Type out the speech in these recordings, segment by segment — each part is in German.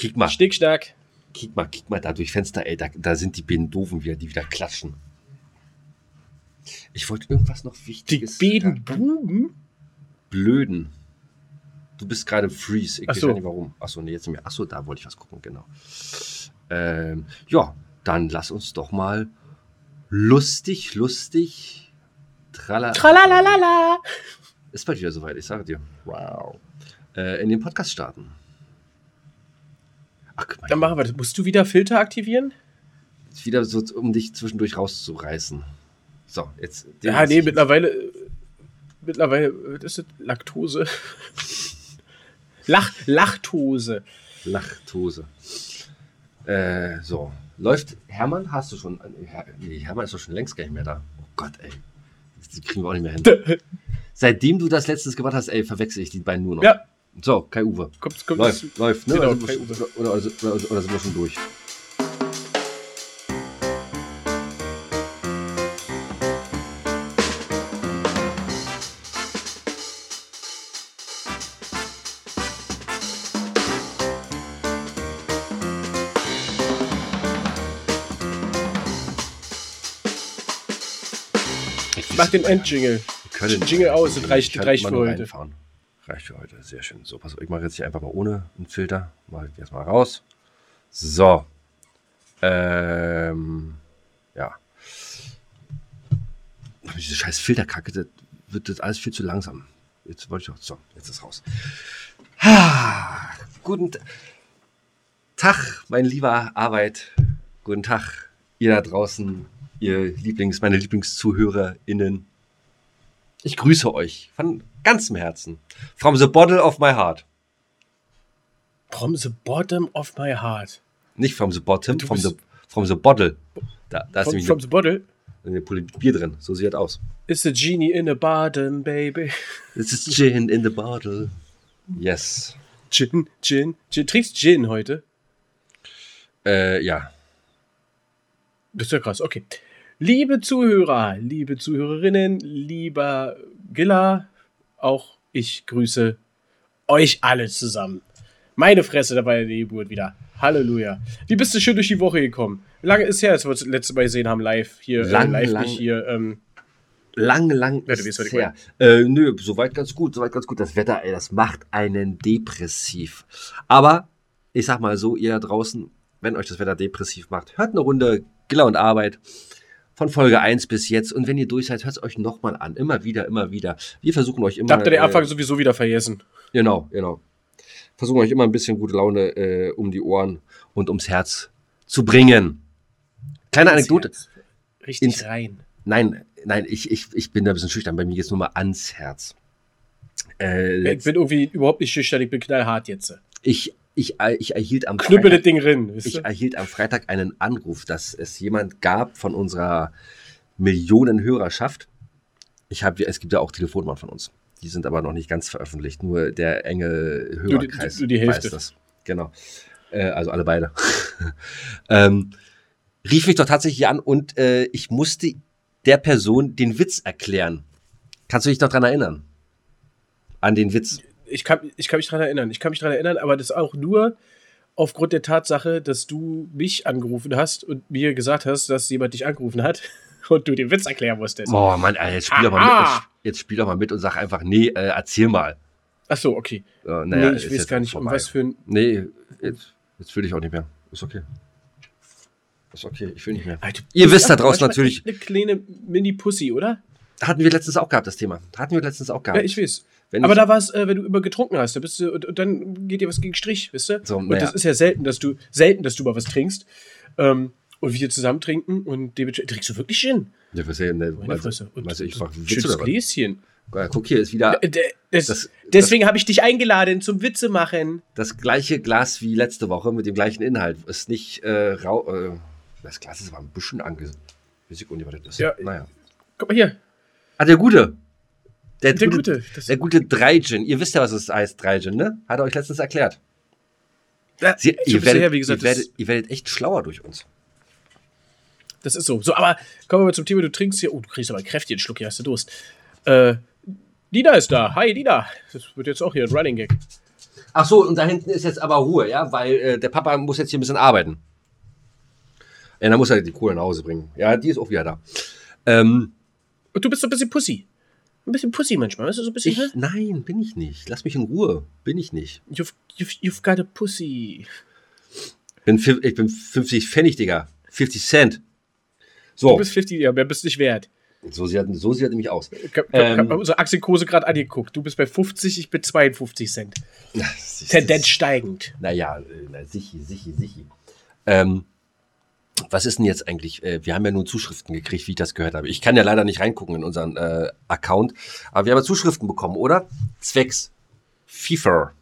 Kick mal. Stickschnack. Kick mal, kick mal da durch Fenster, ey. Da, da sind die beiden Doofen wieder, die wieder klatschen. Ich wollte irgendwas noch Die Wichtiges. beiden Buben? Blöden. Du bist gerade im Freeze. Ich Ach weiß so. ja nicht warum. Achso, nee, jetzt nicht mehr. Achso, da wollte ich was gucken, genau. Ähm, ja, dann lass uns doch mal lustig, lustig. Trala. Tralalala. Ist bald wieder soweit, ich sage dir. Wow. Äh, in den Podcast starten. Ach, Dann machen wir das. Musst du wieder Filter aktivieren? wieder so, um dich zwischendurch rauszureißen. So, jetzt. Ja, nee, mittlerweile. äh, Mittlerweile, was ist das? Laktose. Lach, Lachtose. Lachtose. Äh, so. Läuft Hermann? Hast du schon? äh, nee, Hermann ist doch schon längst gar nicht mehr da. Oh Gott, ey. Die kriegen wir auch nicht mehr hin. Seitdem du das letztens gemacht hast, ey, verwechsel ich die beiden nur noch. Ja. So, Kai Uwe. Kommt, kommt Läuft, läuft, ne? Genau, oder, sind Kai Uwe. schon- oder, oder, oder, oder sind wir schon durch? Mach den Endjingle. Jingle aus, das reicht- Ich reicht für heute. reinfahren. Reicht für heute, sehr schön. So, pass auf, ich mache jetzt hier einfach mal ohne einen Filter. Mache ich jetzt mal raus. So. Ähm, ja. Diese scheiß Filterkacke, das wird das alles viel zu langsam. Jetzt wollte ich auch. So, jetzt ist raus. Ah, guten Tag, mein lieber Arbeit. Guten Tag, ihr da draußen, ihr Lieblings, meine LieblingszuhörerInnen. Ich grüße euch von ganzem Herzen. From the bottle of my heart. From the bottom of my heart. Nicht from the bottom, from the, from the bottle. Da, da ist From, nämlich from the bottle eine, eine Pulle Bier drin. So sieht das aus. is a genie in a bottom, baby. This is gin in the bottle. Yes. Gin, Gin, Gin. Trinkst Gin heute? Äh, ja. Das ist ja krass, okay. Liebe Zuhörer, liebe Zuhörerinnen, lieber Gilla, auch ich grüße euch alle zusammen. Meine Fresse, da war ja die Geburt wieder. Halleluja. Wie bist du schön durch die Woche gekommen? Wie lange ist her, als wir das letzte Mal gesehen haben, live hier? Lang, äh, live lang. nicht hier. Ähm, Lang, lang Ja, du ist weißt, was ich her. Äh, nö, soweit ganz gut, soweit ganz gut. Das Wetter, ey, das macht einen depressiv. Aber ich sag mal so, ihr da draußen, wenn euch das Wetter depressiv macht, hört eine Runde Giller und Arbeit von Folge 1 bis jetzt. Und wenn ihr durch seid, hört es euch nochmal an. Immer wieder, immer wieder. Wir versuchen euch immer. da habt ihr den äh, Anfang sowieso wieder vergessen. Genau, genau. Versuchen euch immer ein bisschen gute Laune äh, um die Ohren und ums Herz zu bringen. Kleine Anekdote. Herz. Richtig Ins- rein. Nein, nein, ich, ich, ich bin da ein bisschen schüchtern. Bei mir geht es nur mal ans Herz. Äh, Ich bin irgendwie überhaupt nicht schüchtern, ich bin knallhart jetzt. ich, ich, ich erhielt am Knüppel Freitag, Ding rein, ich erhielt am Freitag einen Anruf, dass es jemand gab von unserer Millionen Hörerschaft. Ich habe, es gibt ja auch Telefonnummern von uns. Die sind aber noch nicht ganz veröffentlicht. Nur der enge Hörerkreis du die Hälfte. weiß das. Genau. Äh, also alle beide. ähm, rief mich doch tatsächlich an und äh, ich musste der Person den Witz erklären. Kannst du dich noch dran erinnern? An den Witz. Ich kann, ich kann mich daran erinnern. Ich kann mich daran erinnern, aber das auch nur aufgrund der Tatsache, dass du mich angerufen hast und mir gesagt hast, dass jemand dich angerufen hat und du den Witz erklären musstest. Boah, Mann, Alter, jetzt spiel doch mal mit. Jetzt spiel doch mal mit und sag einfach, nee, äh, erzähl mal. Ach so, okay. Äh, nee, ich weiß gar nicht, um vorbei. was für ein. Nee, jetzt, jetzt will ich auch nicht mehr. Ist okay. Ist okay, ich will nicht mehr. Alter, Ihr wisst da draußen natürlich- Eine kleine Mini-Pussy, oder? Hatten wir letztens auch gehabt, das Thema. Hatten wir letztens auch gehabt. Ja, ich weiß. Wenn aber da war es, äh, wenn du immer getrunken hast, da bist du, und, und dann geht dir was gegen Strich, wisst ihr? So, und das ist ja selten, dass du, selten, dass du mal was trinkst. Ähm, und wir zusammen trinken und dementsprechend, trinkst du wirklich Gin? ja, was, ja, ne, Meine also, Fresse. Und ich mach schönes? Gläschen. Ja, guck hier, ist wieder Äh, Das, Das- deswegen habe ich dich eingeladen zum Witze machen. das gleiche Glas wie letzte Woche mit dem gleichen Inhalt. Ist nicht äh, rau. Äh, das Glas ist aber ein bisschen ange. Das ist. Ja. Naja. Guck mal hier. Ah, der Gute. Der, Der gute. Der gute Dreigin. Ihr wisst ja, was es heißt, Dreigin, ne? Hat er euch letztens erklärt. Ja, Sie, ihr, werdet, her, wie gesagt, ihr, das- werdet, ihr werdet echt schlauer durch uns. Das ist so. So, aber kommen wir mal zum Thema. Du trinkst hier. Oh, du kriegst aber einen kräftigen Schluck. Hier hast du Durst. Äh, Dina ist da. Hi, Dina. Das wird jetzt auch hier ein Running Gag. Ach so, und da hinten ist jetzt aber Ruhe, ja, weil äh, der Papa muss jetzt hier ein bisschen arbeiten. Ja, dann muss er die Kohle nach Hause bringen. Ja, die ist auch wieder da. Ähm, Und du bist so ein bisschen Pussy. Ein bisschen Pussy manchmal, weißt du, so ein bisschen, ich, ne? nein, bin ich nicht. Lass mich in Ruhe. Bin ich nicht. You've, you've, you've got a Pussy. Bin, ich bin 50 Pfennig, Digga. 50 Cent. Du So, bist 50, ja, mehr bist nicht wert. so sieht, so sieht er nämlich aus. Ich hab, Ähm. unsere Aktienkurse gerade angeguckt. Du bist bei 50, ich bin 52 Cent. Tendenz steigend. Naja, äh, na, sichi, sichi, sichi. Ähm, was ist denn jetzt eigentlich? Äh, wir haben ja nur Zuschriften gekriegt, wie ich das gehört habe. Ich kann ja leider nicht reingucken in unseren äh, Account, aber wir haben ja Zuschriften bekommen, oder? Zwecks FIFA.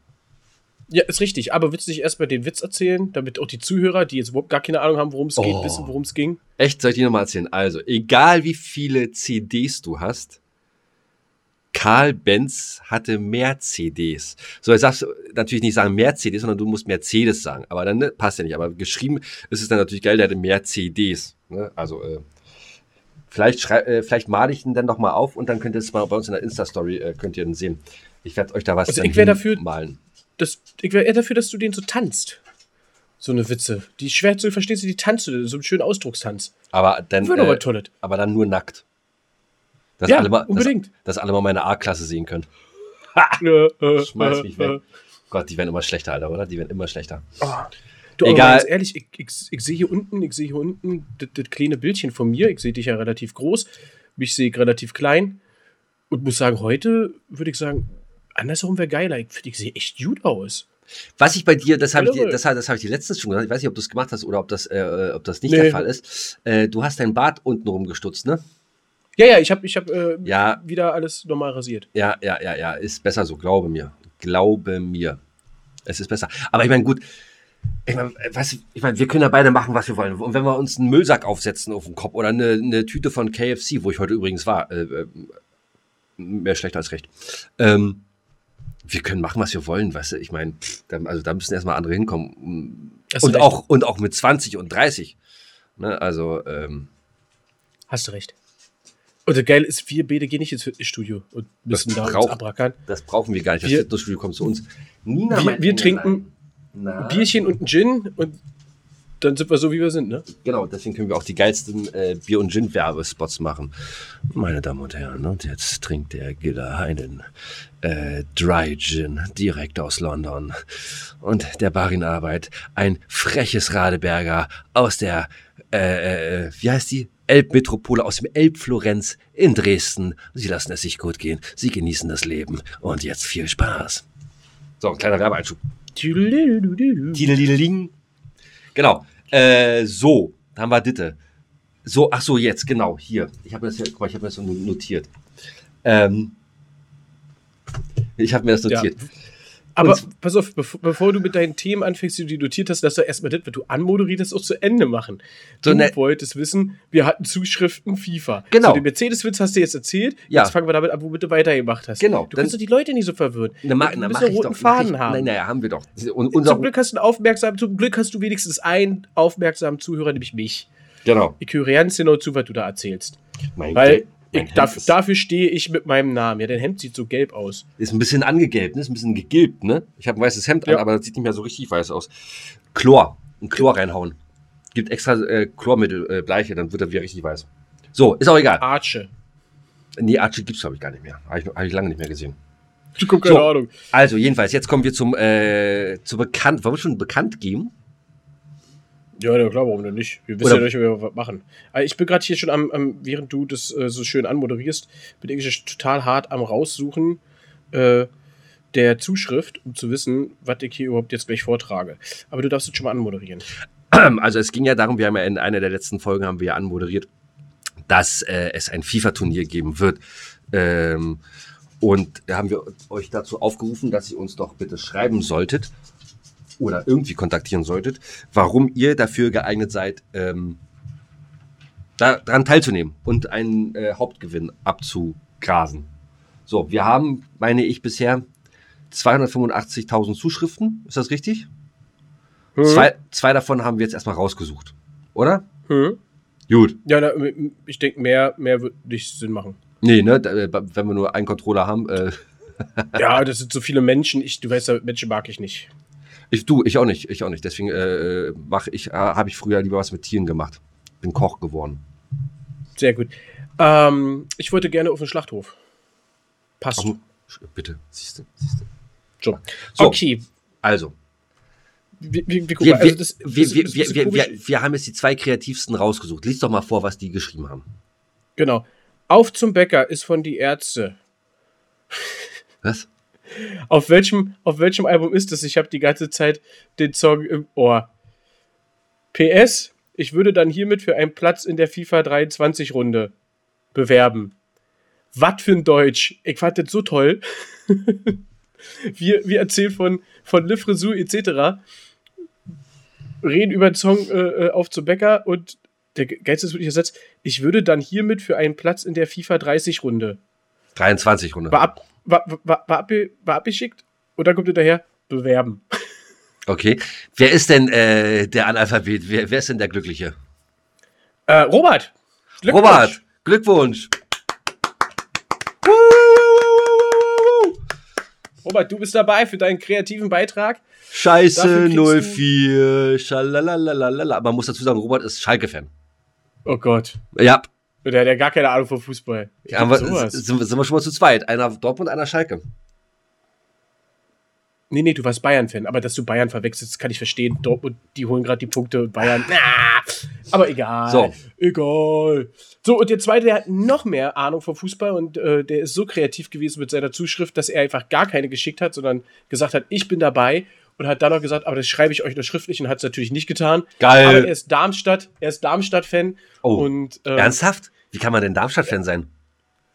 Ja, ist richtig. Aber willst du nicht erstmal den Witz erzählen, damit auch die Zuhörer, die jetzt überhaupt gar keine Ahnung haben, worum es geht, Oh. wissen, worum es ging? Echt, soll ich dir nochmal erzählen? Also, egal wie viele CDs du hast, Karl Benz hatte mehr CDs. So, jetzt darfst du natürlich nicht sagen mehr CDs, sondern du musst Mercedes sagen. Aber dann ne, passt ja nicht. Aber geschrieben ist es dann natürlich geil, der hatte mehr CDs. Ne? Also, äh, vielleicht, schrei äh, vielleicht male ich ihn dann nochmal auf und dann könnt ihr es mal bei uns in der Insta-Story, äh, könnt ihr ihn sehen. Ich werde euch da was Also ich dafür- malen. Das, ich wäre eher dafür, dass du den so tanzt. So eine Witze. Die schwer zu verstehen sind, die tanzt du, so einen schönen Ausdruckstanz. Aber dann, doch äh, aber dann nur nackt. Dass Ja, alle mal, unbedingt. Dass, dass alle mal meine A-Klasse sehen können. Schmeiß mich weg. Gott, die werden immer schlechter, Alter, oder? Die werden immer schlechter. Du, aber Egal. ganz ehrlich, ich, ich, ich sehe hier unten, ich sehe hier unten das, das kleine Bildchen von mir. Ich sehe dich ja relativ groß, mich sehe ich relativ klein. Und muss sagen, heute würde ich sagen, andersherum wäre geiler. Ich ich sehe echt gut aus. Was ich bei dir, das habe ich, dir- das, das hab ich dir letztens schon gesagt, ich weiß nicht, ob du es gemacht hast oder ob das, äh, ob das nicht Nee. der Fall ist. Äh, du hast dein Bart unten rumgestutzt, ne? Ja, ja, ich habe ich hab, äh, Ja. wieder alles normal rasiert. Ja, ja, ja, ja, ist besser so, glaube mir. Glaube mir. Es ist besser. Aber ich meine, gut, ich meine, du, ich meine, wir können ja beide machen, was wir wollen. Und wenn wir uns einen Müllsack aufsetzen auf den Kopf oder eine, eine Tüte von KFC, wo ich heute übrigens war, äh, äh, mehr schlecht als recht. Ähm, wir können machen, was wir wollen, weißt du? Ich meine, also da müssen erstmal andere hinkommen. Hast Und auch, und auch mit 20 und 30. Ne? Also, ähm, Hast du recht. Und das Geile ist, wir beide gehen nicht ins Fitnessstudio und müssen Das da uns braucht- abrackern. das brauchen wir gar nicht. Das Wir- Fitnessstudio kommt zu uns. Nina, Wir- wir trinken? Ein Bierchen und ein Gin und dann sind wir so, wie wir sind, ne? Genau, deswegen können wir auch die geilsten äh, Bier- und Gin-Werbespots machen. Meine Damen und Herren, und jetzt trinkt der Giller einen äh, Dry Gin direkt aus London. Und der Bar in Arbeit ein freches Radeberger aus der, äh, äh, wie heißt die? Elbmetropole aus dem Elbflorenz in Dresden. Sie lassen es sich gut gehen. Sie genießen das Leben. Und jetzt viel Spaß. So, ein kleiner Werbeeinschub. Genau. Äh, so, da haben wir Ditte. So, ach so, jetzt, genau, hier. Ich habe das hier, guck mal, ich habe mir das so notiert. Ähm, ich habe mir das Ja. Aber Und- pass auf, bevor, bevor du mit deinen Themen anfängst, die du notiert hast, dass du erstmal das, was du anmoderierst, auch zu Ende machen. So, du ne- wolltest wissen, wir hatten Zuschriften FIFA. Genau. So, den Mercedes-Witz hast du jetzt erzählt. Ja. Jetzt fangen wir damit an, womit du weitergemacht hast. Genau, Du kannst doch die Leute nicht so verwirren. Na, ma, du na, musst mach einen roten doch. Faden ich, haben. Nein, naja, haben wir doch. Und unser, zum Glück hast du einen aufmerksamen, zum Glück hast du wenigstens einen aufmerksamen Zuhörer, nämlich mich. genau. Ich höre ganz genau zu, was du da erzählst. Mein Weil Gott, ich, dafür, dafür stehe ich mit meinem Namen. Ja, dein Hemd sieht so gelb aus. ist ein bisschen angegelbt, ne? ist ein bisschen gegilbt, ne? Ich habe ein weißes Hemd Ja. an, aber das sieht nicht mehr so richtig weiß aus. Chlor. Ein Chlor reinhauen. Gibt extra äh, Chlormittel, äh, Bleiche, dann wird er wieder richtig weiß. So, ist auch egal. Arche. Nee, Archie gibt's glaube ich gar nicht mehr. Habe ich, hab ich lange nicht mehr gesehen. Ich guck keine Ahnung. Also, jedenfalls, jetzt kommen wir zum, äh, zu bekannt. Wollen wir schon bekannt geben? Ja, ja, klar, warum denn nicht? Wir wissen Oder- ja nicht, wie wir was machen. Also ich bin gerade hier schon am, am, während du das äh, so schön anmoderierst, bin ich total hart am raussuchen äh, der Zuschrift, um zu wissen, was ich hier überhaupt jetzt gleich vortrage. Aber du darfst es schon mal anmoderieren. Also, es ging ja darum, wir haben ja in einer der letzten Folgen haben wir ja anmoderiert, dass äh, es ein FIFA-Turnier geben wird. Ähm, und da haben wir euch dazu aufgerufen, dass ihr uns doch bitte schreiben solltet oder irgendwie kontaktieren solltet, warum ihr dafür geeignet seid, ähm, daran teilzunehmen und einen äh, Hauptgewinn abzugrasen. So, wir haben, meine ich, bisher 285.000 Zuschriften. Ist das richtig? Hm? Zwei, zwei davon haben wir jetzt erstmal rausgesucht. Oder? Hm? Gut. Ja, na, ich denke, mehr, mehr wird nicht Sinn machen. Nee, ne? äh, Wenn wir nur einen Controller haben, äh, ja, das sind so viele Menschen. Ich, du weißt ja, Menschen mag ich nicht. Ich, du, ich auch nicht, ich auch nicht. Deswegen äh, ich, äh, habe ich früher lieber was mit Tieren gemacht. Bin Koch geworden. Sehr gut. Ähm, ich wollte gerne auf den Schlachthof. Passt. Ach, bitte, siehst du, siehst du. So. so. Okay. Also. Wir haben jetzt die zwei kreativsten rausgesucht. Lies doch mal vor, was die geschrieben haben. Genau. Auf zum Bäcker ist von die Ärzte. Was? Auf welchem, auf welchem Album ist das? Ich habe die ganze Zeit den Song im Ohr. PS, ich würde dann hiermit für einen Platz in der FIFA 23 Runde bewerben. Was für ein Deutsch. Ich fand das so toll. wir, wir erzählen von, von Le Frisou etc. Reden über den Song äh, äh auf zu Bäcker und der geilste ist wirklich der Satz, ich würde dann hiermit für einen Platz in der FIFA 30 Runde. 23 Runde. War, ab, war, war, war, ab, war abgeschickt und dann kommt hinterher, bewerben. Okay. Wer ist denn äh, der Analphabet? Wer, wer ist denn der Glückliche? Äh, Robert. Glückwunsch. Robert, Glückwunsch. Robert, du bist dabei für deinen kreativen Beitrag. Scheiße 04, schalalalala. Man muss dazu sagen, Robert ist Schalke-Fan. Oh Gott. Ja. Der hat ja gar keine Ahnung von Fußball. Ja, aber sind, sind wir schon mal zu zweit. Einer Dortmund, einer Schalke. Nee, nee, du warst Bayern-Fan, aber dass du Bayern verwechselst, kann ich verstehen. Dortmund, die holen gerade die Punkte und Bayern. Na, aber egal. So. Egal. So, und der zweite, der hat noch mehr Ahnung vom Fußball und äh, der ist so kreativ gewesen mit seiner Zuschrift, dass er einfach gar keine geschickt hat, sondern gesagt hat, ich bin dabei und hat dann noch gesagt, aber das schreibe ich euch nur schriftlich und hat es natürlich nicht getan. Geil. Aber er ist Darmstadt, er ist Darmstadt-Fan. Oh. Und, äh, Ernsthaft? Wie kann man denn Darmstadt-Fan sein?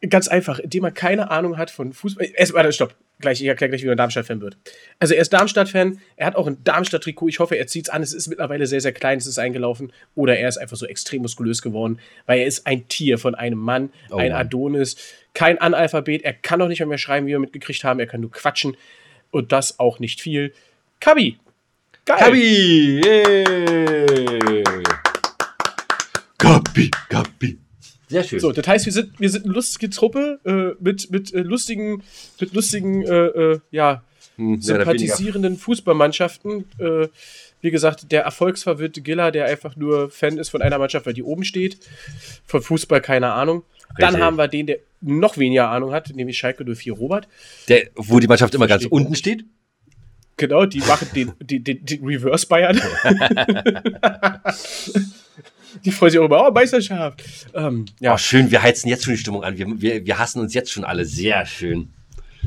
Ganz einfach, indem man keine Ahnung hat von Fußball. Erst, warte, stopp. Gleich, ich erkläre gleich, wie man Darmstadt-Fan wird. Also, er ist Darmstadt-Fan. Er hat auch ein Darmstadt-Trikot. Ich hoffe, er zieht es an. Es ist mittlerweile sehr, sehr klein. Es ist eingelaufen. Oder er ist einfach so extrem muskulös geworden, weil er ist ein Tier von einem Mann, oh, ein Mann. Adonis. Kein Analphabet. Er kann auch nicht mehr schreiben, wie wir mitgekriegt haben. Er kann nur quatschen. Und das auch nicht viel. Kabi. Geil. Kabi. Yay. Kabi, Kabi. Sehr schön. So, das heißt, wir sind, wir sind eine lustige Truppe äh, mit, mit äh, lustigen, mit lustigen, äh, äh ja, hm, sympathisierenden Fußballmannschaften. Äh, wie gesagt, der erfolgsverwirrte Giller, der einfach nur Fan ist von einer Mannschaft, weil die oben steht. Von Fußball keine Ahnung. Richtig. Dann haben wir den, der noch weniger Ahnung hat, nämlich Schalke 04 Robert. Der, wo die Mannschaft immer ganz unten steht? Genau, die machen den, den, den, den Reverse Bayern. Die freuen sich auch immer, oh, Meisterschaft. Ähm, ja. Oh, schön, wir heizen jetzt schon die Stimmung an. Wir, wir, wir hassen uns jetzt schon alle. Sehr schön.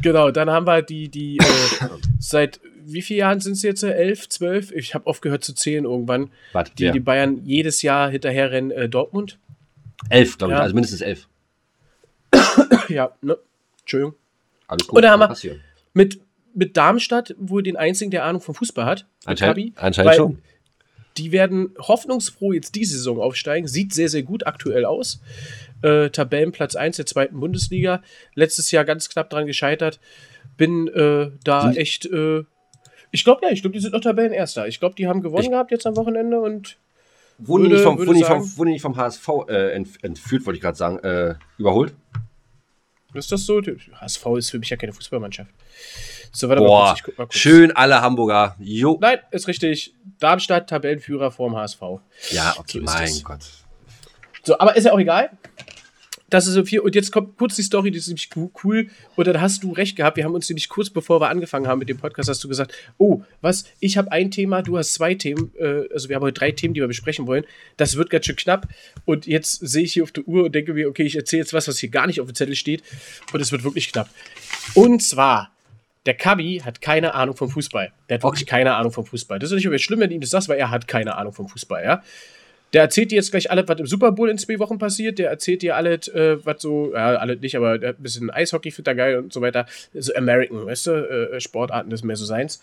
Genau, dann haben wir die, die äh, seit wie vielen Jahren sind es jetzt? Elf, zwölf? Ich habe aufgehört zu zählen irgendwann. Warte, die, ja. die Bayern jedes Jahr hinterherrennen, äh, Dortmund. Elf, glaube ich, also mindestens elf. ja, ne? Entschuldigung. Alles gut. Und da haben wir mit, mit Darmstadt wohl den einzigen, der Ahnung vom Fußball hat. Anscheinend, anscheinend schon. Die werden hoffnungsfroh jetzt die Saison aufsteigen. Sieht sehr, sehr gut aktuell aus. Äh, Tabellenplatz 1 der zweiten Bundesliga. Letztes Jahr ganz knapp dran gescheitert. Bin äh, da sind echt. Äh, ich glaube, ja, ich glaube, die sind noch Tabellenerster. Ich glaube, die haben gewonnen ich gehabt jetzt am Wochenende und. Wurden die vom, wurden vom, nicht vom HSV äh, entführt, wollte ich gerade sagen, äh, überholt? Ist das so? HSV ist für mich ja keine Fußballmannschaft. So, warte Boah, mal kurz, ich mal kurz. schön alle Hamburger. Jo. Nein, ist richtig. Darmstadt, Tabellenführer vorm HSV. Ja, okay, so mein. Gott. So, aber ist ja auch egal. Das ist so viel. Und jetzt kommt kurz die Story, die ist nämlich cool. Und dann hast du recht gehabt. Wir haben uns nämlich kurz bevor wir angefangen haben mit dem Podcast, hast du gesagt: Oh, was? Ich habe ein Thema, du hast zwei Themen. Äh, also, wir haben heute drei Themen, die wir besprechen wollen. Das wird ganz schön knapp. Und jetzt sehe ich hier auf der Uhr und denke mir: Okay, ich erzähle jetzt was, was hier gar nicht auf dem Zettel steht. Und es wird wirklich knapp. Und zwar der Kabi hat keine Ahnung vom Fußball. Der hat wirklich okay. keine Ahnung vom Fußball. Das ist nicht schlimm, wenn du ihm das sagst, weil er hat keine Ahnung vom Fußball, ja. Der erzählt dir jetzt gleich alles, was im Super Bowl in zwei Wochen passiert. Der erzählt dir alles, äh, was so, ja, alles nicht, aber ein bisschen Eishockey findet er geil und so weiter. So American, weißt du, äh, Sportarten, das ist mehr so seins.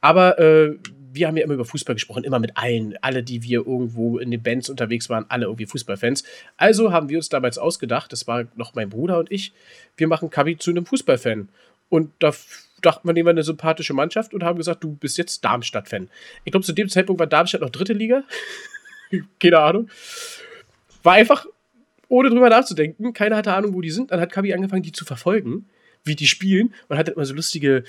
Aber äh, wir haben ja immer über Fußball gesprochen, immer mit allen. Alle, die wir irgendwo in den Bands unterwegs waren, alle irgendwie Fußballfans. Also haben wir uns damals ausgedacht, das war noch mein Bruder und ich, wir machen Kabi zu einem Fußballfan. Und da dachten wir, nehmen wir eine sympathische Mannschaft und haben gesagt, du bist jetzt Darmstadt-Fan. Ich glaube, zu dem Zeitpunkt war Darmstadt noch dritte Liga. keine Ahnung. War einfach, ohne drüber nachzudenken, keiner hatte Ahnung, wo die sind. Dann hat Kabi angefangen, die zu verfolgen. wie die spielen und hat immer so lustige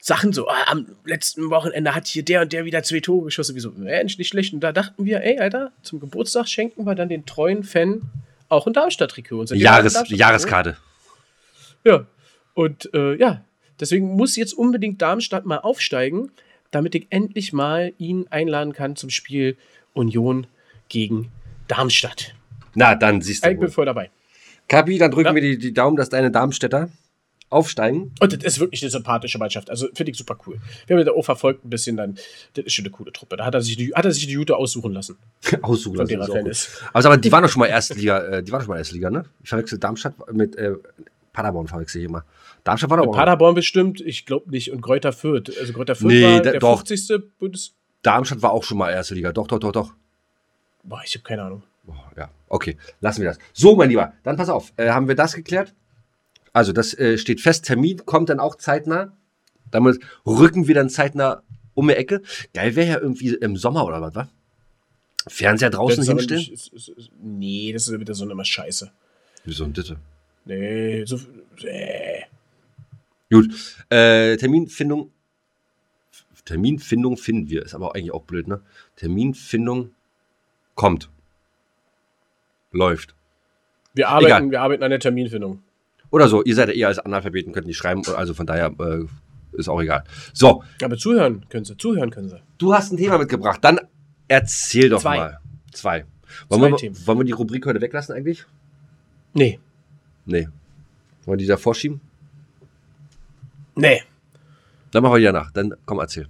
Sachen so, ah, am letzten Wochenende hat hier der und der wieder zwei Tore geschossen. Wie so, Mensch, nicht schlecht. Und da dachten wir, ey, Alter, zum Geburtstag schenken wir dann den treuen Fan auch ein Darmstadt-Trikot. Jahres, Jahreskarte. Ja. Und äh, ja, deswegen muss jetzt unbedingt Darmstadt mal aufsteigen, damit ich endlich mal ihn einladen kann zum Spiel Union gegen Darmstadt. Na, dann siehst du. Ich bin voll dabei. Kapi, dann drücken ja. wir die, die Daumen, dass deine Darmstädter aufsteigen. Und das ist wirklich eine sympathische Mannschaft. Also finde ich super cool. Wir haben ja auch verfolgt ein bisschen dann. Das ist schon eine coole Truppe. Da hat er sich die, hat er sich die Jute aussuchen lassen. aussuchen lassen. Fan ist. Also, aber die waren doch schon mal Erstliga, äh, die waren schon mal Erstliga, ne? Ich verwechsel Darmstadt mit äh, Paderborn verwechsel ich immer. Darmstadt auch. Paderborn bestimmt, ich glaube nicht. Und Kräuter Fürth. Also Kräuter Fürth nee, war der doch. 50. Bundes Darmstadt war auch schon mal erste Liga. Doch, doch, doch, doch. Boah, ich habe keine Ahnung. Oh, ja, okay, lassen wir das. So, mein Lieber, dann pass auf. Äh, haben wir das geklärt? Also, das äh, steht fest. Termin kommt dann auch zeitnah. Damit rücken wir dann zeitnah um die Ecke. Geil wäre ja irgendwie im Sommer oder was, wa? Fernseher draußen hinstellen? Nicht, ist, ist, ist, nee, das ist wieder so eine Scheiße. Wieso ein Ditte? Nee, so. Äh. Gut. Äh, Terminfindung. Terminfindung finden wir. Ist aber eigentlich auch blöd, ne? Terminfindung kommt. Läuft. Wir arbeiten, wir arbeiten an der Terminfindung. Oder so. Ihr seid ja eher als Analphabeten, könnt nicht schreiben. Also von daher äh, ist auch egal. So. Aber zuhören können sie. Zuhören können sie. Du hast ein Thema mitgebracht. Dann erzähl doch Zwei. mal. Zwei. Wollen, Zwei wir, Themen. wollen wir die Rubrik heute weglassen eigentlich? Nee. Nee. Wollen wir die da vorschieben? Nee. Dann machen wir ja nach. Dann komm, erzähl.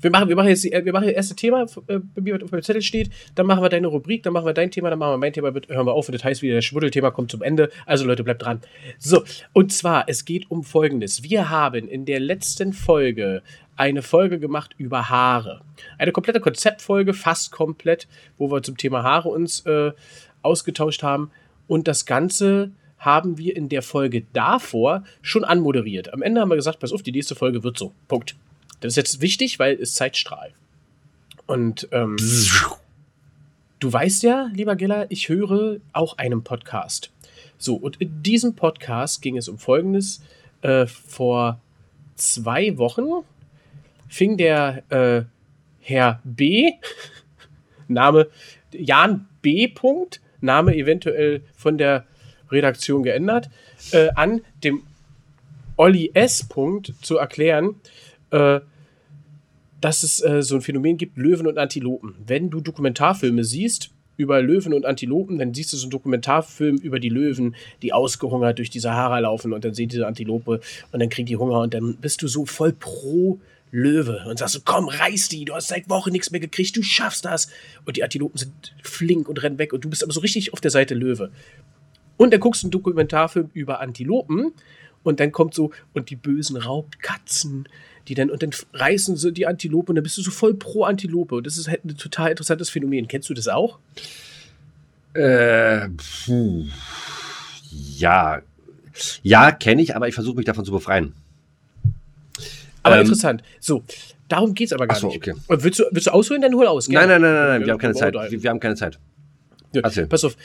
Wir machen, wir machen jetzt wir machen das erste Thema, äh, bei mir auf dem Zettel steht, dann machen wir deine Rubrik, dann machen wir dein Thema, dann machen wir mein Thema, hören wir auf und das heißt wieder, das Schwuddelthema kommt zum Ende. Also Leute, bleibt dran. So, und zwar, es geht um Folgendes. Wir haben in der letzten Folge eine Folge gemacht über Haare. Eine komplette Konzeptfolge, fast komplett, wo wir zum Thema Haare uns äh, ausgetauscht haben. Und das Ganze haben wir in der Folge davor schon anmoderiert. Am Ende haben wir gesagt, pass auf, die nächste Folge wird so. Punkt. Das ist jetzt wichtig, weil es Zeitstrahl. Und ähm, du weißt ja, lieber Giller, ich höre auch einen Podcast. So, und in diesem Podcast ging es um Folgendes. Äh, vor zwei Wochen fing der äh, Herr B, Name Jan B. Punkt, Name eventuell von der Redaktion geändert, äh, an dem Olli S. Punkt zu erklären, äh, dass es äh, so ein Phänomen gibt, Löwen und Antilopen. Wenn du Dokumentarfilme siehst über Löwen und Antilopen, dann siehst du so einen Dokumentarfilm über die Löwen, die ausgehungert durch die Sahara laufen und dann sehen diese Antilope und dann kriegen die Hunger und dann bist du so voll pro Löwe und sagst so, komm, reiß die, du hast seit Wochen nichts mehr gekriegt, du schaffst das. Und die Antilopen sind flink und rennen weg und du bist aber so richtig auf der Seite Löwe. Und dann guckst du einen Dokumentarfilm über Antilopen und dann kommt so, und die bösen Raubkatzen, die dann, und dann reißen sie die Antilope und dann bist du so voll pro Antilope. Und das ist halt ein total interessantes Phänomen. Kennst du das auch? Äh, puh. Ja. Ja, kenne ich, aber ich versuche mich davon zu befreien. Aber ähm, interessant. So, darum geht es aber gar so, nicht. Okay. Willst, du, willst du ausholen, dann hol aus. Nein, nein, nein, nein, nein, wir haben keine Zeit. Wir, wir haben keine Zeit. Ja, pass auf.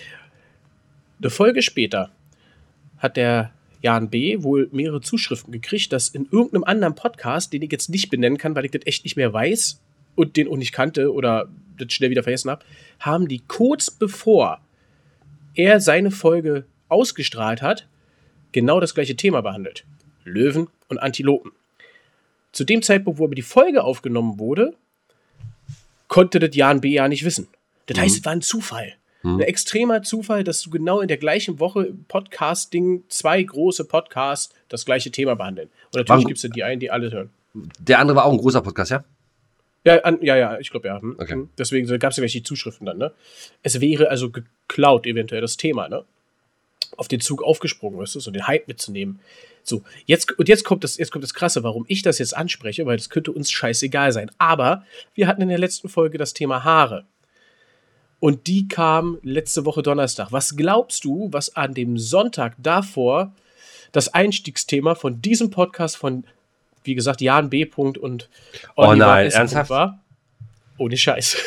Eine Folge später hat der Jan B. wohl mehrere Zuschriften gekriegt, dass in irgendeinem anderen Podcast, den ich jetzt nicht benennen kann, weil ich das echt nicht mehr weiß und den auch nicht kannte oder das schnell wieder vergessen habe, haben die kurz bevor er seine Folge ausgestrahlt hat, genau das gleiche Thema behandelt. Löwen und Antilopen. Zu dem Zeitpunkt, wo aber die Folge aufgenommen wurde, konnte das Jan B. ja nicht wissen. Das heißt, mhm. es war ein Zufall. Hm. Ein extremer Zufall, dass du genau in der gleichen Woche Podcasting zwei große Podcasts das gleiche Thema behandeln. Und natürlich gibt es die einen, die alle hören. Der andere war auch ein großer Podcast, ja? Ja, an, ja, ja, ich glaube ja. Hm. Okay. Hm. Deswegen gab es ja welche Zuschriften dann, ne? Es wäre also geklaut, eventuell das Thema, ne? Auf den Zug aufgesprungen, weißt du, so den Hype mitzunehmen. So, jetzt, und jetzt kommt, das, jetzt kommt das Krasse, warum ich das jetzt anspreche, weil das könnte uns scheißegal sein. Aber wir hatten in der letzten Folge das Thema Haare. Und die kam letzte Woche Donnerstag. Was glaubst du, was an dem Sonntag davor das Einstiegsthema von diesem Podcast von, wie gesagt, Jan B. und Oliver oh nein, S. ernsthaft? war? Ohne Scheiß.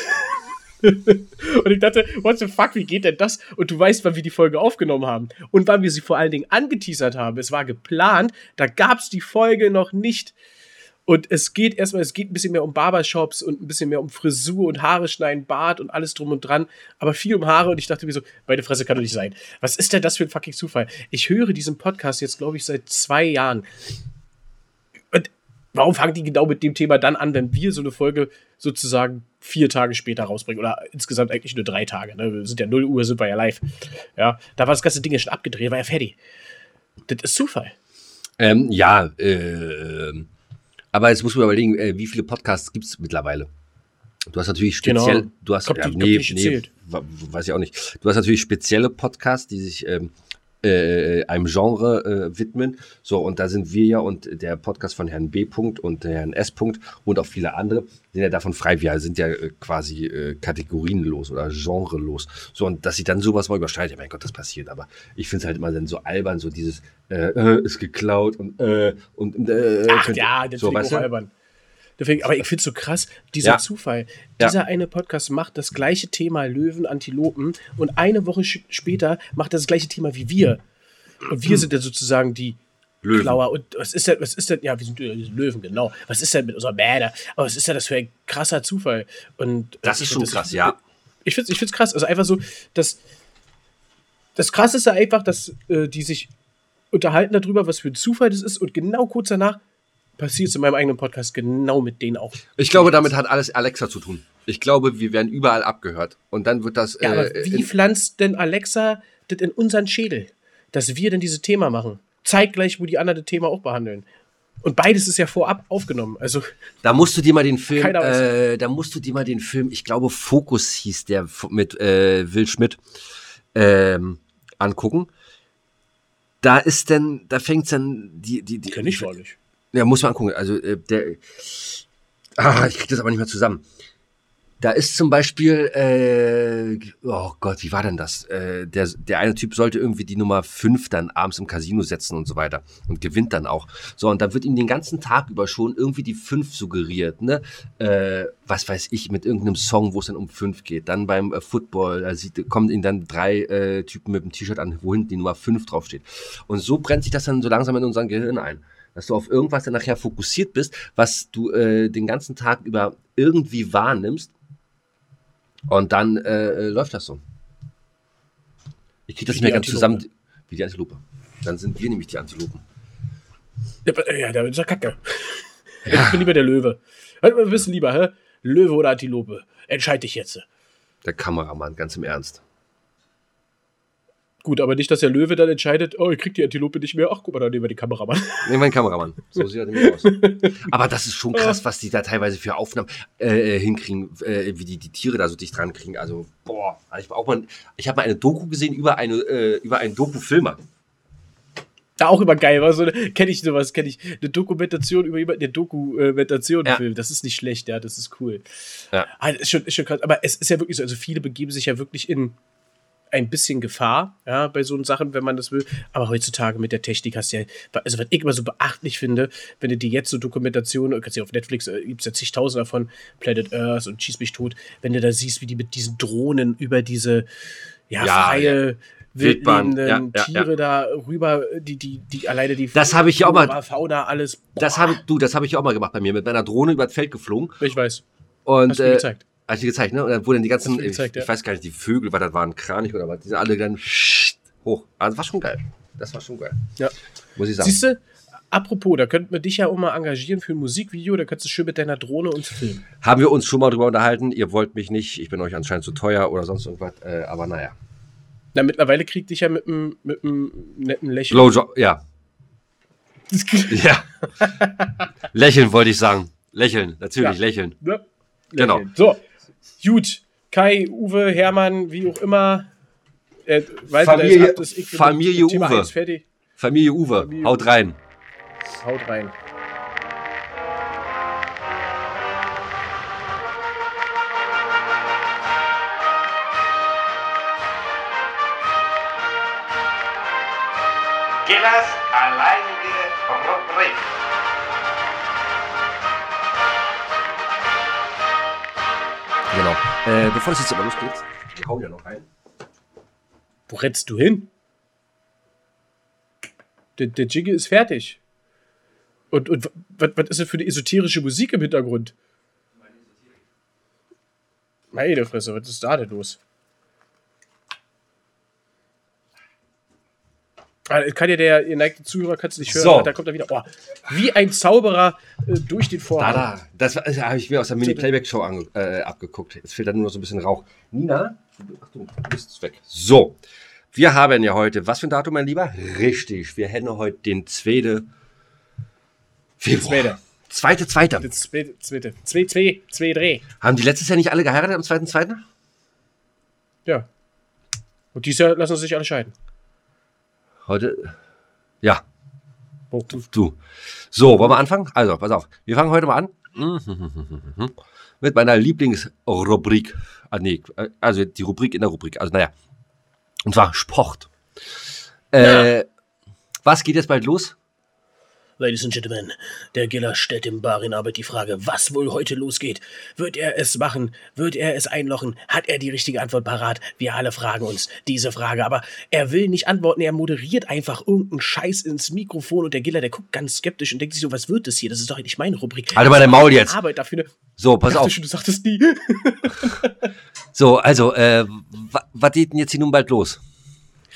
und ich dachte, what the fuck, wie geht denn das? Und du weißt, wann wir die Folge aufgenommen haben. Und wann wir sie vor allen Dingen angeteasert haben. Es war geplant, da gab es die Folge noch nicht. Und es geht erstmal, es geht ein bisschen mehr um Barbershops und ein bisschen mehr um Frisur und Haare schneiden, Bart und alles drum und dran. Aber viel um Haare und ich dachte mir so, meine Fresse kann doch nicht sein. Was ist denn das für ein fucking Zufall? Ich höre diesen Podcast jetzt, glaube ich, seit zwei Jahren. Und warum fangen die genau mit dem Thema dann an, wenn wir so eine Folge sozusagen vier Tage später rausbringen? Oder insgesamt eigentlich nur drei Tage. Ne? Wir sind ja 0 Uhr, sind wir ja live. Ja, da war das ganze Ding ja schon abgedreht, war ja fertig. Das ist Zufall. Ähm, ja, äh, aber jetzt muss man überlegen, äh, wie viele Podcasts gibt es mittlerweile? Du hast natürlich speziell, Genau. du hast, Kommt ja, die- nee, nee, weiß ich auch nicht. Du hast natürlich spezielle Podcasts, die sich ähm, äh, einem Genre äh, widmen. So, und da sind wir ja und der Podcast von Herrn B. Punkt und Herrn S. Punkt und auch viele andere sind ja davon frei. Wir sind ja äh, quasi äh, kategorienlos oder genrelos. So, und dass sich dann sowas mal überschneidet, ja, mein Gott, das passiert. Aber ich finde es halt immer dann so albern, so dieses äh, äh, ist geklaut und äh, und äh, Ach ja, das so, ich weißt du? albern. Deswegen, aber ich finde es so krass, dieser Ja. Zufall. Ja. Dieser eine Podcast macht das gleiche Thema Löwen, Antilopen und eine Woche später macht er das gleiche Thema wie wir. Und wir sind dann sozusagen die Löwen. Klauer. Und was ist denn, was ist denn, ja, wir sind, äh, wir sind Löwen, genau. Was ist denn mit unserer Bäder? Aber was ist denn das für ein krasser Zufall? Und äh, Das ist schon find krass, ja. Ich finde es ich find's krass. Also einfach so, dass das Krasseste einfach, dass äh, die sich unterhalten darüber, was für ein Zufall das ist und genau kurz danach passiert es in meinem eigenen Podcast genau mit denen auch. Ich glaube, damit hat alles Alexa zu tun. Ich glaube, wir werden überall abgehört. Und dann wird das. Ja, aber äh, wie pflanzt denn Alexa das in unseren Schädel, dass wir denn dieses Thema machen? Zeigt gleich, wo die anderen das Thema auch behandeln. Und beides ist ja vorab aufgenommen. Also, da musst du dir mal den Film, äh, da musst du dir mal den Film, ich glaube, Fokus hieß der mit äh, Will Schmidt, ähm, angucken. Da ist denn, da fängt's dann die, die, die. kenn ich gar nicht. Ja, muss man angucken. Also, äh, der. Ah, ich krieg das aber nicht mehr zusammen. Da ist zum Beispiel, äh, oh Gott, wie war denn das? Äh, der, der eine Typ sollte irgendwie die Nummer 5 dann abends im Casino setzen und so weiter und gewinnt dann auch. So, und dann wird ihm den ganzen Tag über schon irgendwie die 5 suggeriert, ne? Äh, was weiß ich, mit irgendeinem Song, wo es dann um 5 geht. Dann beim äh, Football, da sieht, kommen ihm dann drei äh, Typen mit dem T-Shirt an, wo hinten die Nummer 5 draufsteht. Und so brennt sich das dann so langsam in unserem Gehirn ein. Dass du auf irgendwas dann nachher fokussiert bist, was du äh, den ganzen Tag über irgendwie wahrnimmst. Und dann äh, äh, läuft das so. Ich krieg das nicht mehr ganz zusammen. Antilope. Wie die Antilope. Dann sind wir nämlich die Antilopen. Ja, ja, da ist ja kacke. Ich bin lieber der Löwe. Wir wissen lieber, hä? Löwe oder Antilope? Entscheid dich jetzt. Der Kameramann, ganz im Ernst. Gut, aber nicht, dass der Löwe dann entscheidet, oh, ich krieg die Antilope nicht mehr. Ach, guck mal, dann nehmen wir den Kameramann. Nee, mein Kameramann. So sieht er nämlich aus. Aber das ist schon krass, was die da teilweise für Aufnahmen äh, äh, hinkriegen, äh, wie die die Tiere da so dicht dran kriegen. Also, boah. Also ich hab auch mal, ich habe mal eine Doku gesehen über, eine, äh, über einen Doku-Filmer. Da auch immer geil, war so, kenne ich sowas, kenne ich. Eine Dokumentation über jemanden, der Dokumentation Ja. filmt. Das ist nicht schlecht, ja, das ist cool. Ja. Ah, das ist schon, ist schon krass. Aber es ist ja wirklich so, also viele begeben sich ja wirklich in ein bisschen Gefahr, ja, bei so Sachen, wenn man das will. Aber heutzutage mit der Technik hast du ja, also was ich immer so beachtlich finde, wenn du dir jetzt so Dokumentationen, du kannst ja auf Netflix, äh, gibt es ja zigtausend davon, Planet Earth und Schieß mich tot, wenn du da siehst, wie die mit diesen Drohnen über diese, ja, Ja, freie, Wildbahn, wildlebenden ja, ja, Tiere da rüber, die, die, die alleine die Das habe ich ja auch mal- Fauna, alles. Boah, Das habe du, das habe ich auch mal gemacht bei mir, mit meiner Drohne über das Feld geflogen. ich weiß. Und, Hast du mir äh, gezeigt. Hast du gezeigt, ne? Und dann wurden die ganzen, gezeigt, ich, ja. ich weiß gar nicht, die Vögel, was das waren, Kranich oder was, die sind alle dann hoch. Also war schon geil. Das war schon geil. Ja. Muss ich sagen. Siehst du, apropos, da könnten wir dich ja auch mal engagieren für ein Musikvideo, da kannst du schön mit deiner Drohne uns filmen. Haben wir uns schon mal drüber unterhalten. Ihr wollt mich nicht, ich bin euch anscheinend zu teuer oder sonst irgendwas. Äh, aber naja. Na, mittlerweile kriegt dich ja mit einem mit netten Lächeln. Blowjob, ja. Ja. lächeln wollte ich sagen. Lächeln, natürlich, Ja. lächeln. Ne? Genau. Lächeln. So, gut. Kai, Uwe, Hermann, wie auch immer. Äh, Familie- da ist, ab, Familie mit Thema Uwe. Familie Uwe, Familie haut rein. Haut rein. Gillers Äh, bevor das jetzt aber losgeht, wir hauen ja noch rein. Wo rennst du hin? Der, der Jingle ist fertig. Und, und was, was ist denn für eine esoterische Musik im Hintergrund? Meine Fresse, was ist da denn los? Kann ja der geneigte Zuhörer kannst du nicht hören, So. da kommt er wieder. Oh, wie ein Zauberer äh, durch den Da, Vorhang. da. Das war- das habe ich mir aus der Mini-Playback-Show äh, abgeguckt. Jetzt fehlt da nur noch so ein bisschen Rauch. Nina, Achtung, du bist weg. So. Wir haben ja heute, was für ein Datum, mein Lieber? Richtig, wir hätten heute den 2. Februar. Zweite. Zweite, zweite. Zweite, zweite. Zwei, zwei, zwei, drei. Haben die letztes Jahr nicht alle geheiratet am zweiten, zweiten? Ja. Und dieses Jahr lassen sie sich alle scheiden. Heute, ja, du. So, wollen wir anfangen? Also, pass auf. Wir fangen heute mal an. Mit meiner Lieblingsrubrik. Ah, nee, also die Rubrik in der Rubrik. Also, naja. Und zwar Sport. Äh, Was geht jetzt bald los? Ladies and Gentlemen, der Giller stellt dem Bar in Arbeit die Frage, was wohl heute losgeht. Wird er es machen? Wird er es einlochen? Hat er die richtige Antwort parat? Wir alle fragen uns diese Frage, aber er will nicht antworten, er moderiert einfach irgendeinen Scheiß ins Mikrofon und der Giller, der guckt ganz skeptisch und denkt sich so, was wird das hier? Das ist doch nicht meine Rubrik. Halt mal dein Maul jetzt. Arbeit dafür. So, pass auf. schon, du sagtest nie. So, also, äh, wa- was geht denn jetzt hier nun bald los?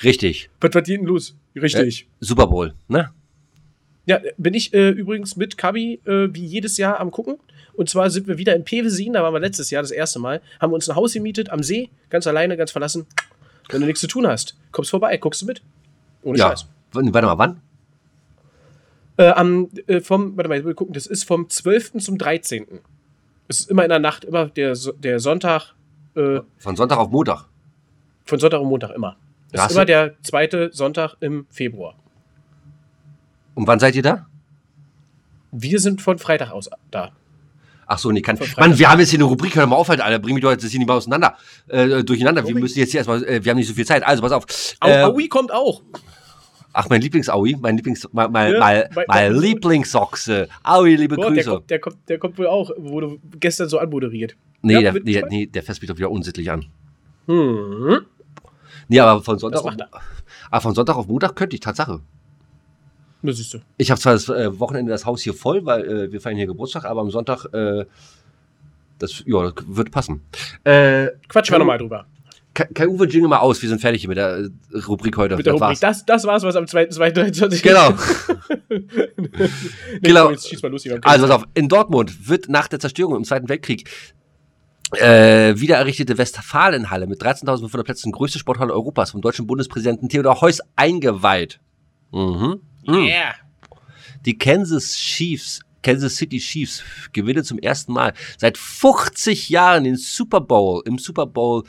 Richtig. was war denn los? Richtig. Super Bowl, ne? Ja, bin ich äh, übrigens mit Kabi äh, wie jedes Jahr am gucken. Und zwar sind wir wieder in Pevesin, da waren wir letztes Jahr das erste Mal, haben uns ein Haus gemietet am See, ganz alleine, ganz verlassen. Wenn du nichts zu tun hast, kommst vorbei, guckst du mit. Ohne Ja. Scheiß. Warte mal, wann? Äh, am, äh, vom, warte mal, wir gucken, das ist vom 12. zum 13. Es ist immer in der Nacht, immer der, der Sonntag, äh, Von Sonntag auf Montag. von Sonntag und Montag immer. Das ist immer der zweite Sonntag im Februar. Und wann seid ihr da? Wir sind von Freitag aus da. Ach so, nee, kann. Mann, wir haben jetzt hier eine Rubrik, hör mal auf, halt, Alter. Bring mich doch jetzt hier nicht mal auseinander. Äh, durcheinander. Wir müssen jetzt hier erstmal, äh, wir haben nicht so viel Zeit. Also, pass auf. Au, Äh, Aui kommt auch. ach, mein Lieblings-Aui, mein Lieblings, mein, mein, Ja, mein, mein bei- Lieblingsochse. Aui, liebe Boah, der, Grüße. kommt, der, kommt, der kommt wohl auch, wurde gestern so anmoderiert. nee, Ja, der, nee, nee, der fässt mich doch wieder unsittlich an. Hm. Nee, aber von Sonntag, auf, er? aber von Sonntag auf Montag könnte ich, Tatsache. Das siehst du. Ich habe zwar das äh, Wochenende das Haus hier voll, weil äh, wir feiern hier Geburtstag, aber am Sonntag, äh, das, ja, das wird passen. Äh, Quatschen wir nochmal drüber. Kai Kai Uwe jingle mal aus, wir sind fertig hier mit der äh, Rubrik heute. Mit der Das Rubrik. war's. Das, das war's, was am 2.2.23 Genau. nee, Genau. komm, Jetzt schieß mal los. hier. Also pass auf, in Dortmund wird nach der Zerstörung im Zweiten Weltkrieg äh, wiedererrichtete Westfalenhalle mit 13.500 Plätzen, größte Sporthalle Europas, vom deutschen Bundespräsidenten Theodor Heuss eingeweiht. Mhm. Mhm. Yeah. Die Kansas Chiefs, Kansas City Chiefs gewinnen zum ersten Mal seit 50 Jahren den Super Bowl. Im Super Bowl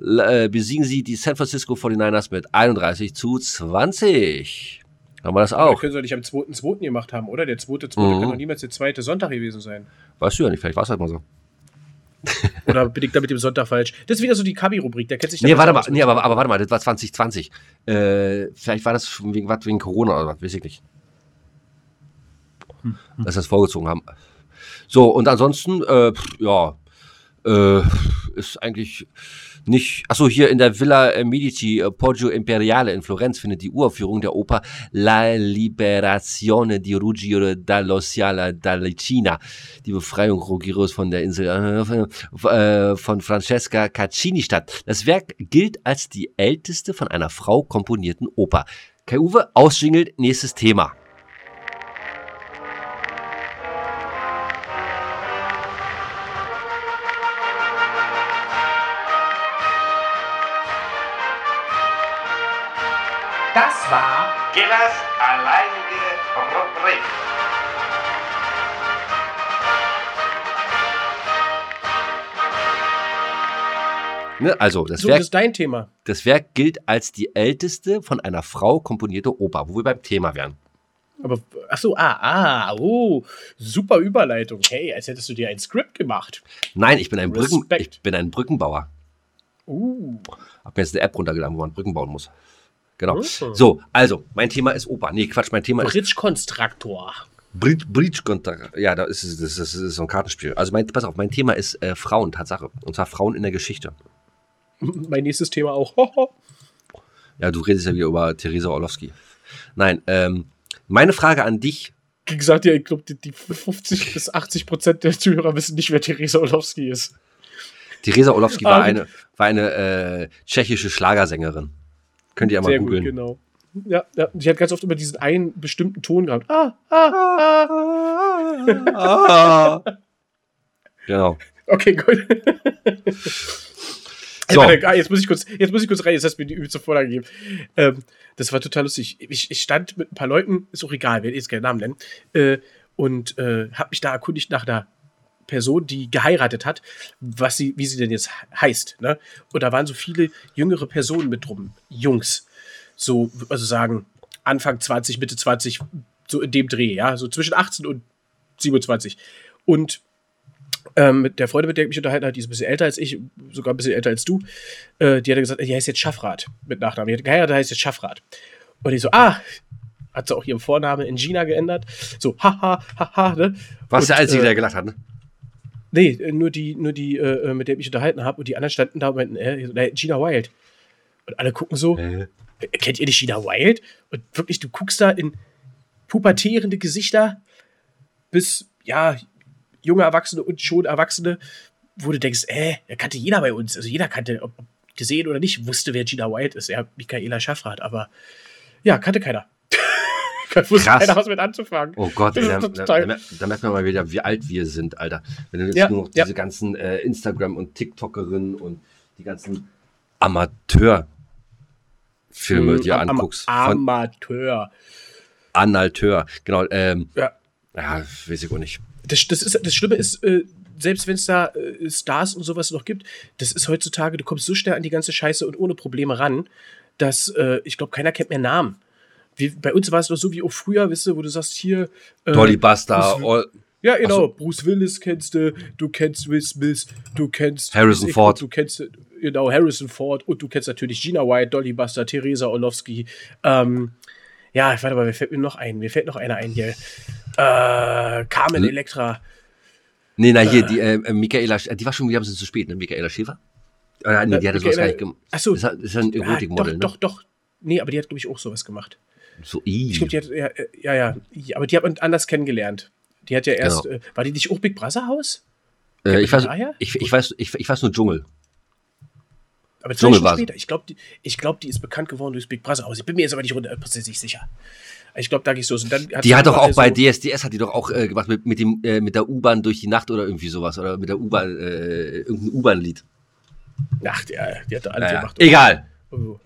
äh, besiegen sie die San Francisco 49ers mit 31 zu 20. Haben wir das Auch. auch? Können sie nicht am 2.2. gemacht haben, oder? Der 2.2. Mhm. kann doch niemals der zweite Sonntag gewesen sein. Weißt du ja nicht, vielleicht war es halt mal so. Oder bin ich da mit dem Sonntag falsch? Das ist wieder so die Kabi-Rubrik, der kennt sich Nee, da warte besser mal, nee, aber, aber warte mal, das war 2020. Äh, vielleicht war das wegen, was, wegen Corona oder was, weiß ich nicht. Hm, Dass sie das vorgezogen haben. So, und ansonsten, äh, ja, äh, ist eigentlich nicht. Achso, hier in der Villa äh, Medici äh, Poggio Imperiale in Florenz findet die Uraufführung der Oper La Liberazione di Ruggiero dall'Ossiala dall'Icina, die Befreiung Ruggieros von der Insel äh, äh, von Francesca Caccini statt. Das Werk gilt als die älteste von einer Frau komponierten Oper. Kai Uwe, ausjingelt, nächstes Thema. Das war Gillers alleinige Rubrik. Ne? Also, das So, Werk das ist dein Thema. Das Werk gilt als die älteste von einer Frau komponierte Oper, wo wir beim Thema wären. Aber, ach so, ah, ah, oh, super Überleitung. Hey, als hättest du dir ein Skript gemacht. Nein, ich bin ein, Brücken, Respekt. ich bin ein Brückenbauer. Uh, Hab mir jetzt eine App runtergeladen, wo man Brücken bauen muss. Genau. Mhm. So, also, mein Thema ist Oper. Nee, Quatsch, mein Thema ist. Bridge-Konstruktor. Breach, Breach Kontakt. Ja, da ist es, das, ist, das ist so ein Kartenspiel. Also mein, pass auf, mein Thema ist äh, Frauen, Tatsache. Und zwar Frauen in der Geschichte. Mein nächstes Thema auch. Ja, du redest ja wieder über Theresa Orlowski. Nein, ähm, meine Frage an dich. Wie gesagt, ja, ich glaube, die, die 50 bis 80 Prozent der Zuhörer wissen nicht, wer Theresa Orlowski ist. Theresa Orlowski war Ah, eine, war eine äh, tschechische Schlagersängerin. Könnt ihr ja mal Sehr gut, googeln. genau. Ja, ja, die hat ganz oft immer diesen einen bestimmten Ton gehabt. Ah, ah, ah. Ah. genau. Okay, gut. So. Ah, jetzt muss ich kurz, jetzt muss ich kurz rein, jetzt hast du mir die übelste Vorlage gegeben. Ähm, das war total lustig. Ich, ich stand mit ein paar Leuten, ist auch egal, werde jetzt keinen Namen nennen, äh, und äh, habe mich da erkundigt nach einer Person, die geheiratet hat, was sie, wie sie denn jetzt heißt. Ne? Und da waren so viele jüngere Personen mit drum, Jungs. So, also sagen, Anfang 20, Mitte 20, so in dem Dreh, ja, so zwischen 18 und 27. Und ähm, mit der Freundin, mit der ich mich unterhalten habe, die ist ein bisschen älter als ich, sogar ein bisschen älter als du, äh, die hat gesagt, die heißt jetzt Schaffrath mit Nachnamen. Die hat geheiratet, heißt jetzt Schaffrath. Und ich so, ah, hat sie auch ihren Vornamen in Gina geändert. So, haha, haha, ne? Was Und, der Einzige, äh, der gelacht hat, ne? Nee, äh, nur die, nur die, äh, mit der ich mich unterhalten habe und die anderen standen da und meinten, äh, äh, Gina Wild. Und alle gucken so, Äh. äh, kennt ihr nicht Gina Wild? Und wirklich, du guckst da in pubertierende Gesichter bis, ja, junge Erwachsene und schon Erwachsene, wo du denkst, äh, er kannte jeder bei uns. Also jeder kannte, ob ob gesehen oder nicht, wusste, wer Gina Wild ist. Ja, Michaela Schaffrath, aber ja, kannte keiner. Wusste Krass. keiner, was mit anzufangen. Oh Gott, da, merkt man mal wieder, wie alt wir sind, Alter. Wenn du jetzt Ja, nur noch ja. diese ganzen äh, Instagram- und TikTokerinnen und die ganzen Amateurfilme dir Am- am- anguckst. Von Amateur. Analteur. Genau, ähm, Ja. ja, weiß ich auch nicht. Das, das, ist, das Schlimme ist, äh, selbst wenn es da äh, Stars und sowas noch gibt, das ist heutzutage, du kommst so schnell an die ganze Scheiße und ohne Probleme ran, dass äh, ich glaube, keiner kennt mehr Namen. Wie, bei uns war es doch so wie auch früher, wisst ihr, wo du sagst, hier. Äh, Dolly Buster, Bruce- Ja, genau. so. Bruce Willis kennst du, du kennst Will Smith, du kennst Harrison ich, Ford. Du kennst, genau, Harrison Ford und du kennst natürlich Gina White, Dolly Buster, Theresa Orlowski. Ähm, ja, warte mal, mir fällt mir noch ein, mir fällt noch einer ein hier. Äh, Carmen Hm? Electra. Nee, na hier, die äh, äh, Michaela, die war schon wieder ein bisschen zu spät, ne? Michaela Schäfer? Äh, nee, die Äh, hatte sowas gar nicht gemacht. Achso. Das ist ja ein Ja, Erotikmodel, doch, ne? doch, doch. Nee, aber die hat, glaube ich, auch sowas gemacht. So, i. Ich glaube, die hat, ja, ja, ja, ja, aber die hat man anders kennengelernt. Die hat ja erst, Genau. äh, war die nicht auch Big Brother Haus? äh, ich, weiß, ich, ich, weiß, ich, ich weiß nur Dschungel. Aber zwei Stunden später. Ich glaube, die, ich glaub, die ist bekannt geworden durchs Big Brother Haus. Ich bin mir jetzt aber nicht hundertprozentig sicher. Ich glaube, da geht's los. Und dann Die sie hat doch auch bei so- DSDS hat die doch auch äh, gemacht mit, mit, dem, äh, mit der U-Bahn durch die Nacht oder irgendwie sowas. Oder mit der U-Bahn, äh, irgendein U-Bahn-Lied. Ach, die, die hat da alles Naja, gemacht. egal.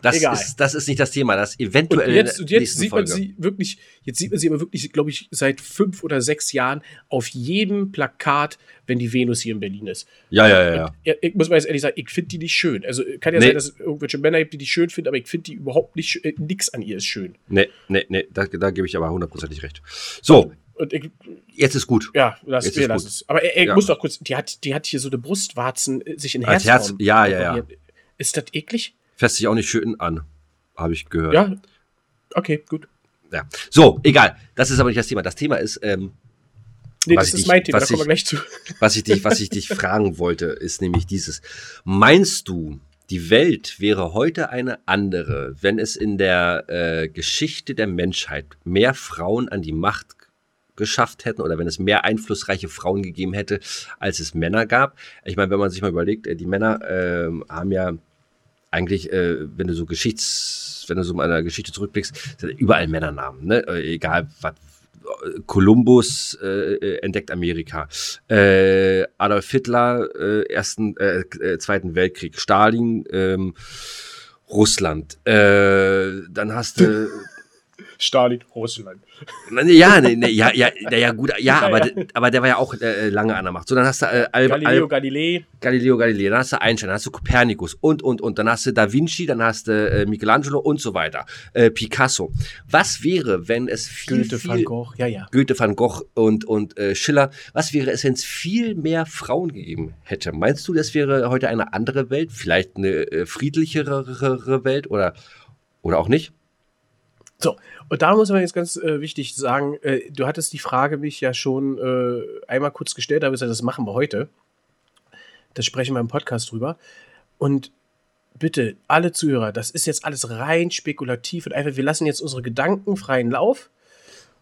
Das Egal. ist, das ist nicht das Thema. Das und eventuell jetzt, in und jetzt sieht man Folge. sie wirklich, jetzt sieht man sie aber wirklich, glaube ich, seit fünf oder sechs Jahren auf jedem Plakat, wenn die Venus hier in Berlin ist. Ja, ja, ja. ja. Ja, ich muss mal jetzt ehrlich sagen, ich finde die nicht schön. Also kann ja Nee. sein, dass es irgendwelche Männer gibt, die die schön finden, aber ich finde die überhaupt nicht, äh, nix an ihr ist schön. Nee, nee, nee, da, da gebe ich aber hundertprozentig recht. So, Und ich, jetzt ist gut. ja, lass, Jetzt wir ist lassen gut. es. Aber er, Ja. muss doch kurz, die hat, die hat hier so eine Brustwarzen äh, sich in Herzform. Herz- ja, ja, ja. Ist das eklig? Fässt sich auch nicht schön an. Habe ich gehört. Ja. Okay, gut. Ja. So, egal. Das ist aber nicht das Thema. Das Thema ist, ähm, Nee, Was das ich ist nicht- mein Thema, da kommen wir ich- gleich zu. was ich dich, was ich dich fragen wollte, ist nämlich dieses. Meinst du, die Welt wäre heute eine andere, wenn es in der äh, Geschichte der Menschheit mehr Frauen an die Macht geschafft hätten oder wenn es mehr einflussreiche Frauen gegeben hätte, als es Männer gab? Ich meine, wenn man sich mal überlegt, äh, die Männer ähm, haben ja eigentlich, äh, wenn du so Geschichts, wenn du so mal einer Geschichte zurückblickst, sind überall Männernamen, ne? Äh, Egal was. Kolumbus äh, äh, entdeckt Amerika. Äh, Adolf Hitler, äh, ersten, äh, äh, Zweiten Weltkrieg. Stalin, ähm, Russland. Äh, dann hast du. Stalin, Russland. ja, nee, nee, ja, ja, ja, gut, ja, aber, aber der war ja auch äh, lange an der Macht. So, dann hast du äh, Al Galileo Al Galilei. Galileo Galilei, dann hast du Einstein, dann hast du Kopernikus und, und, und. Dann hast du Da Vinci, dann hast du äh, Michelangelo und so weiter. Äh, Picasso. Was wäre, wenn es viel, Goethe, viel, Van Gogh, ja, ja. Goethe, Van Gogh und, und äh, Schiller. Was wäre es, wenn es viel mehr Frauen gegeben hätte? Meinst du, das wäre heute eine andere Welt? Vielleicht eine äh, friedlichere Welt oder, oder auch nicht? So, und da muss man jetzt ganz äh, wichtig sagen, äh, du hattest die Frage mich ja schon äh, einmal kurz gestellt, gesagt, das machen wir heute. Das sprechen wir im Podcast drüber. Und bitte, alle Zuhörer, das ist jetzt alles rein spekulativ und einfach, wir lassen jetzt unsere Gedanken freien Lauf.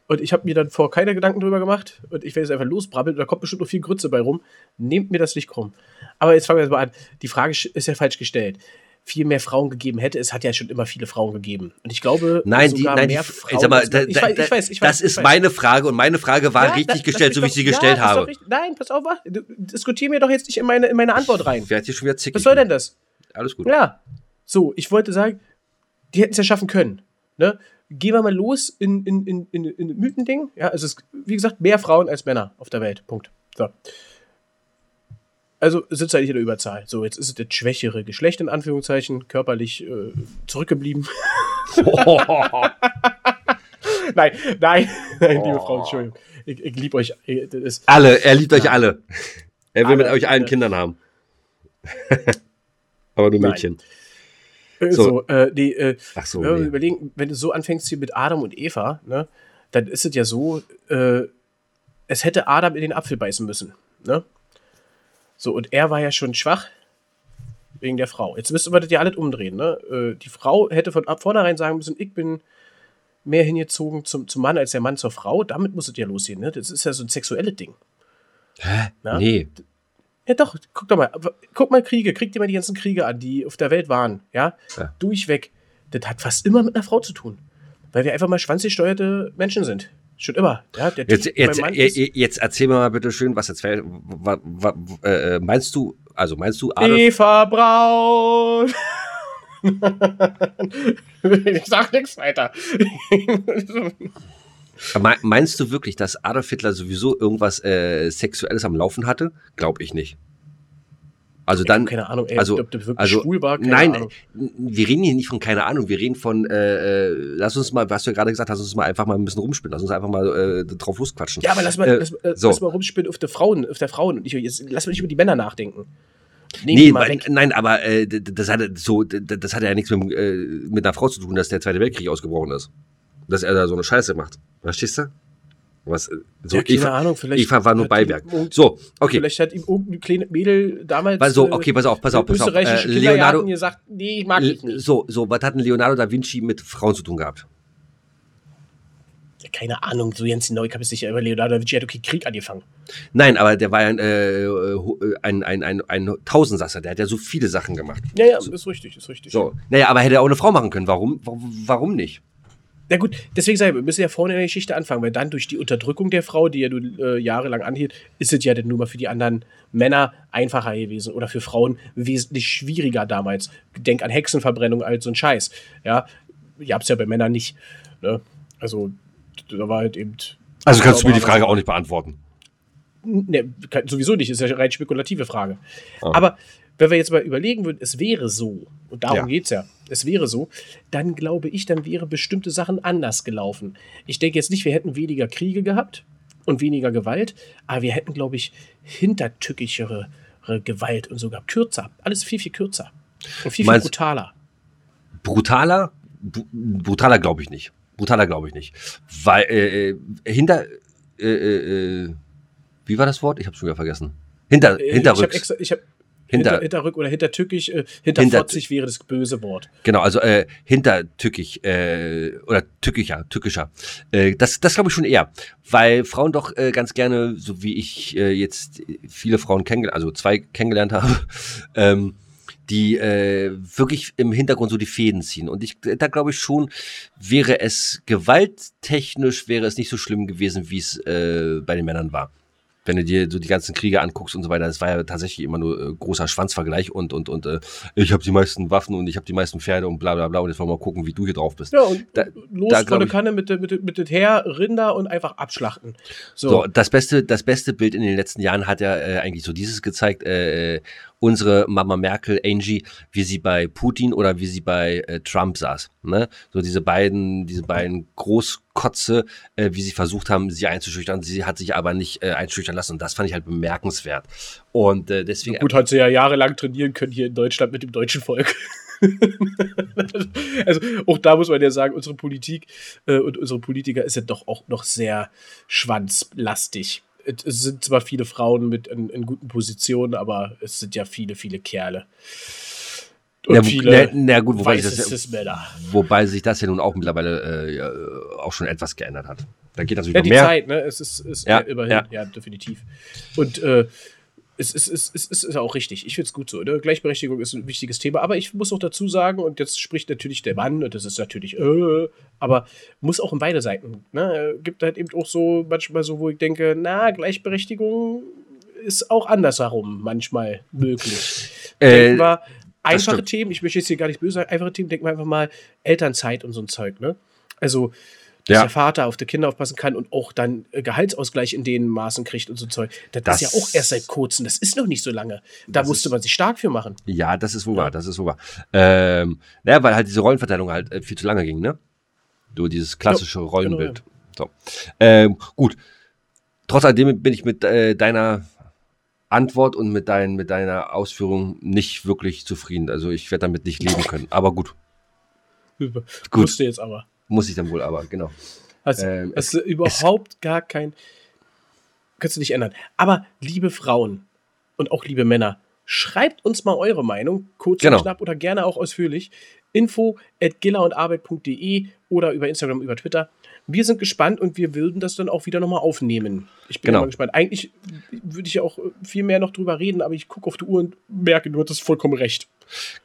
Und ich habe mir dann vor keine Gedanken drüber gemacht und ich werde jetzt einfach losbrabbeln da kommt bestimmt noch viel Grütze bei rum. Nehmt mir das nicht krumm. Aber jetzt fangen wir jetzt mal an. Die Frage ist ja falsch gestellt. Viel mehr Frauen gegeben hätte, es hat ja schon immer viele Frauen gegeben. Und ich glaube, Nein, die, nein, mehr ich sag mal, da, ich, weiß, ich weiß, ich weiß, das ich ist weiß. meine Frage und meine Frage war Ja, richtig lass- gestellt, so wie ich sie gestellt ja, doch habe. richtig- Nein, pass auf, diskutier mir doch jetzt nicht in meine, in meine Antwort rein. Ich werde hier schon wieder zickig. Was soll denn das? Alles gut. Ja. So, ich wollte sagen, die hätten es ja schaffen können. Ne? Gehen wir mal los in, in, in, in, in Mythending. Ja, also es ist, wie gesagt, mehr Frauen als Männer auf der Welt. Punkt. So. Also sind es eigentlich in der Überzahl. So, jetzt ist es das schwächere Geschlecht in Anführungszeichen, körperlich äh, zurückgeblieben. nein, nein, nein, liebe Oh. Frau, Entschuldigung. Ich, ich liebe euch. äh, Das alle, er liebt euch alle. Er will mit Alle, euch allen äh, Kindern haben. Aber nur Nein. Mädchen. äh, So. so, äh, die, äh, Ach so. Wenn Nee. überlegen, wenn du so anfängst hier mit Adam und Eva, ne, dann ist es ja so, äh, es hätte Adam in den Apfel beißen müssen. Ne? So, und er war ja schon schwach wegen der Frau. Jetzt müsste man das ja alles umdrehen. Ne? Äh, die Frau hätte von ab vornherein sagen müssen, ich bin mehr hingezogen zum, zum Mann als der Mann zur Frau. Damit muss es ja losgehen. Ne? Das ist ja so ein sexuelles Ding. Hä? Ja? Nee. Ja, doch, guck doch mal. Guck mal Kriege, krieg dir mal die ganzen Kriege an, die auf der Welt waren. Ja, Ja. durchweg. Das hat fast immer mit einer Frau zu tun. Weil wir einfach mal schwanzgesteuerte Menschen sind. Schon immer. Ja, der Jetzt, jetzt, äh, jetzt erzähl mir mal bitte schön, was jetzt fällt. wa- wa- äh, meinst du, also meinst du, Adolf, Eva Braun. ich sag nichts weiter. me- meinst du wirklich, dass Adolf Hitler sowieso irgendwas äh, Sexuelles am Laufen hatte? Glaube ich nicht. Also dann, keine Ahnung, ey, also, ob der wirklich also schwul war, nein, Ahnung. wir reden hier nicht von keine Ahnung, wir reden von, äh, äh, lass uns mal, was du ja gerade gesagt hast, lass uns mal einfach mal ein bisschen rumspielen, lass uns einfach mal äh, drauf losquatschen. Ja, aber lass mal, Äh, lass, äh, so. lass mal rumspielen auf der Frauen, auf der Frauen. Und ich, jetzt, lass mal nicht über die Männer nachdenken. Nehmen Nee, nein, aber äh, das hatte so, das hatte ja nichts mit, äh, mit einer Frau zu tun, dass der Zweite Weltkrieg ausgebrochen ist. Dass er da so eine Scheiße macht. Verstehst du? Was, äh, so ja, keine Eva, Ahnung, vielleicht. Eva war nur Beiwerk. So, okay. Vielleicht hat ihm irgendein kleines Mädel damals. Also, äh, okay, pass auf, pass auf, pass auf. österreichische Äh, Leonardo, gesagt, nee, ich mag ich nicht. so, so, was hat denn Leonardo da Vinci mit Frauen zu tun gehabt? Keine Ahnung, so ganz genau, ich habe es nicht über Leonardo da Vinci hat okay Krieg angefangen. Nein, aber der war ja ein, äh, äh, ein, ein, ein, ein Tausendsasser, der hat ja so viele Sachen gemacht. Ja, ja, ist richtig, ist richtig. So, naja, aber hätte er auch eine Frau machen können. Warum, warum nicht? Na gut, deswegen sage ich, wir müssen ja vorne in der Geschichte anfangen, weil dann durch die Unterdrückung der Frau, die ja nun äh, jahrelang anhielt, ist es ja dann nur mal für die anderen Männer einfacher gewesen oder für Frauen wesentlich schwieriger damals. Denk an Hexenverbrennung als so ein Scheiß. Ja, ich hab's ja bei Männern nicht. Ne? Also, da war halt eben. Also kannst du mir die Frage auch nicht beantworten. Ne, sowieso nicht, ist ja eine rein spekulative Frage. Ah. Aber wenn wir jetzt mal überlegen würden, es wäre so, und darum Ja. geht's ja, es wäre so, dann glaube ich, dann wären bestimmte Sachen anders gelaufen. Ich denke jetzt nicht, wir hätten weniger Kriege gehabt und weniger Gewalt, aber wir hätten, glaube ich, hintertückischere Gewalt und sogar kürzer. Alles viel, viel kürzer. Und viel, viel Meinst- brutaler. Brutaler? Brutaler glaube ich nicht. Brutaler glaube ich nicht. Weil, äh, äh, hinter, äh, äh, äh, wie war das Wort? Ich habe schon wieder vergessen. Hinter, Äh, Ich habe hinterrücks. extra, ich habe Hinter- hinter, hinterrück oder hintertückisch, äh, hinterfotzig wäre das böse Wort. Genau, also äh, hintertückig äh, oder tückischer, tückischer. Äh, das das glaube ich schon eher, weil Frauen doch äh, ganz gerne, so wie ich äh, jetzt viele Frauen kennengelernt, also zwei kennengelernt habe, ähm, die äh, wirklich im Hintergrund so die Fäden ziehen. Und ich, da glaube ich schon, wäre es gewalttechnisch, wäre es nicht so schlimm gewesen, wie es äh, bei den Männern war. Wenn du dir so die ganzen Kriege anguckst und so weiter, das war ja tatsächlich immer nur äh, großer Schwanzvergleich und und und äh, ich habe die meisten Waffen und ich habe die meisten Pferde und bla bla bla und jetzt wollen wir mal gucken, wie du hier drauf bist. Ja, und Da- los da von der Kanne mit, mit, mit dem Heer, Rinder und einfach abschlachten. So, So, das beste, das beste Bild in den letzten Jahren hat ja äh, eigentlich so dieses gezeigt, äh, äh, unsere Mama Merkel, Angie, wie sie bei Putin oder wie sie bei äh, Trump saß. Ne? So diese beiden, diese beiden Großkotze, äh, wie sie versucht haben, sie einzuschüchtern. Sie hat sich aber nicht äh, einschüchtern lassen und das fand ich halt bemerkenswert. Und äh, deswegen gut, hat sie ja jahrelang trainieren können hier in Deutschland mit dem deutschen Volk. also auch da muss man ja sagen, unsere Politik äh, und unsere Politiker ist ja doch auch noch sehr schwanzlastig. Es sind zwar viele Frauen mit in, in guten Positionen, aber es sind ja viele, viele Kerle. Und wo- viele na, na gut, wobei das, wobei sich das ja nun auch mittlerweile äh, ja, auch schon etwas geändert hat. Da geht natürlich Ja, noch die mehr. Zeit, ne? Es ist, ist Ja, immerhin, ja. ja, definitiv. Und äh, es, ist, es, ist, es ist auch richtig. Ich finde es gut so. Ne? Gleichberechtigung ist ein wichtiges Thema. Aber ich muss auch dazu sagen, und jetzt spricht natürlich der Mann, und das ist natürlich, äh, aber muss auch in beide Seiten. Ne? Äh, Gibt halt eben auch so manchmal so, wo ich denke, na, Gleichberechtigung ist auch andersherum manchmal möglich. Äh, Denken wir, einfache. Themen, ich möchte jetzt hier gar nicht böse sagen, einfache Themen, denken wir einfach mal Elternzeit und so ein Zeug, ne? Also, dass Ja. der Vater auf die Kinder aufpassen kann und auch dann äh, Gehaltsausgleich in den Maßen kriegt und so Zeug. Das, Das- ist ja auch erst seit kurzem, das ist noch nicht so lange. Da musste ist- man sich stark für machen. Ja, das ist wohl wahr, das ist wohl wahr. Ähm, naja, weil halt diese Rollenverteilung halt äh, viel zu lange ging, ne? So dieses klassische Rollenbild. So. Ähm, gut. Trotz alledem bin ich mit äh, deiner Antwort und mit, dein, mit deiner Ausführung nicht wirklich zufrieden. Also ich werde damit nicht leben können. Aber gut, Gut. Gut. Musste jetzt aber. muss ich dann wohl, aber genau. Also, Ähm, es ist überhaupt gar kein. Kannst du nicht ändern. Aber liebe Frauen und auch liebe Männer, schreibt uns mal eure Meinung, kurz Genau. und knapp oder gerne auch ausführlich. Info at gillerundarbeit.de oder über Instagram, über Twitter. Wir sind gespannt und wir würden das dann auch wieder nochmal aufnehmen. Ich bin Genau. mal gespannt. Eigentlich würde ich ja auch viel mehr noch drüber reden, aber ich gucke auf die Uhr und merke, du hattest vollkommen recht.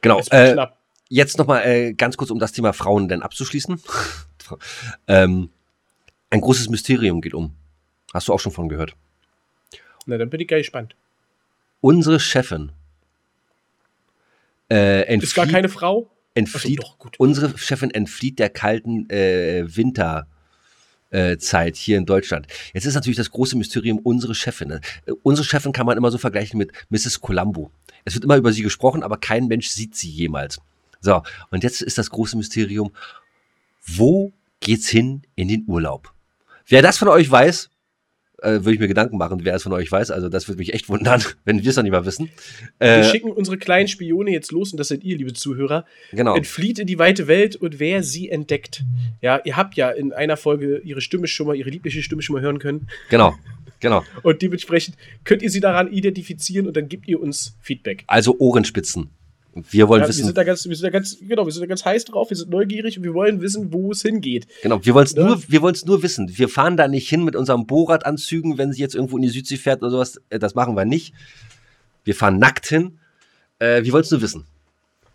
Genau. Äh, knapp. jetzt nochmal äh, ganz kurz, um das Thema Frauen denn abzuschließen. ähm, ein großes Mysterium geht um. Hast du auch schon von gehört? Na, dann bin ich gar gespannt. Unsere Chefin äh, Ist gar entflieht, keine Frau? entflieht Achso, doch, gut. unsere Chefin entflieht der kalten äh, Winterzeit äh, Zeit hier in Deutschland. Jetzt ist natürlich das große Mysterium unsere Chefin. ne? Äh, unsere Chefin kann man immer so vergleichen mit Mrs. Columbo. Es wird immer über sie gesprochen, aber kein Mensch sieht sie jemals. So, und jetzt ist das große Mysterium, wo geht's hin in den Urlaub? Wer das von euch weiß, äh, würde ich mir Gedanken machen, wer es von euch weiß. Also das würde mich echt wundern, wenn wir es noch nicht mal wissen. Wir Äh, schicken unsere kleinen Spione jetzt los und das seid ihr, liebe Zuhörer. genau. Entflieht in die weite Welt und wer sie entdeckt. Ja, ihr habt ja in einer Folge ihre Stimme schon mal, ihre liebliche Stimme schon mal hören können. Genau. Genau. Und dementsprechend könnt ihr sie daran identifizieren und dann gebt ihr uns Feedback. Also Ohrenspitzen. Wir wollen Ja, wir wissen, sind da ganz, wir sind da ganz, genau, wir sind da ganz heiß drauf, wir sind neugierig und wir wollen wissen, wo es hingeht. Genau, wir wollen es Ja. nur, wir wollen es nur wissen. Wir fahren da nicht hin mit unserem Bohrradanzügen, wenn sie jetzt irgendwo in die Südsee fährt oder sowas. Äh, Das machen wir nicht. Wir fahren nackt hin. Äh, wir wollen es nur wissen.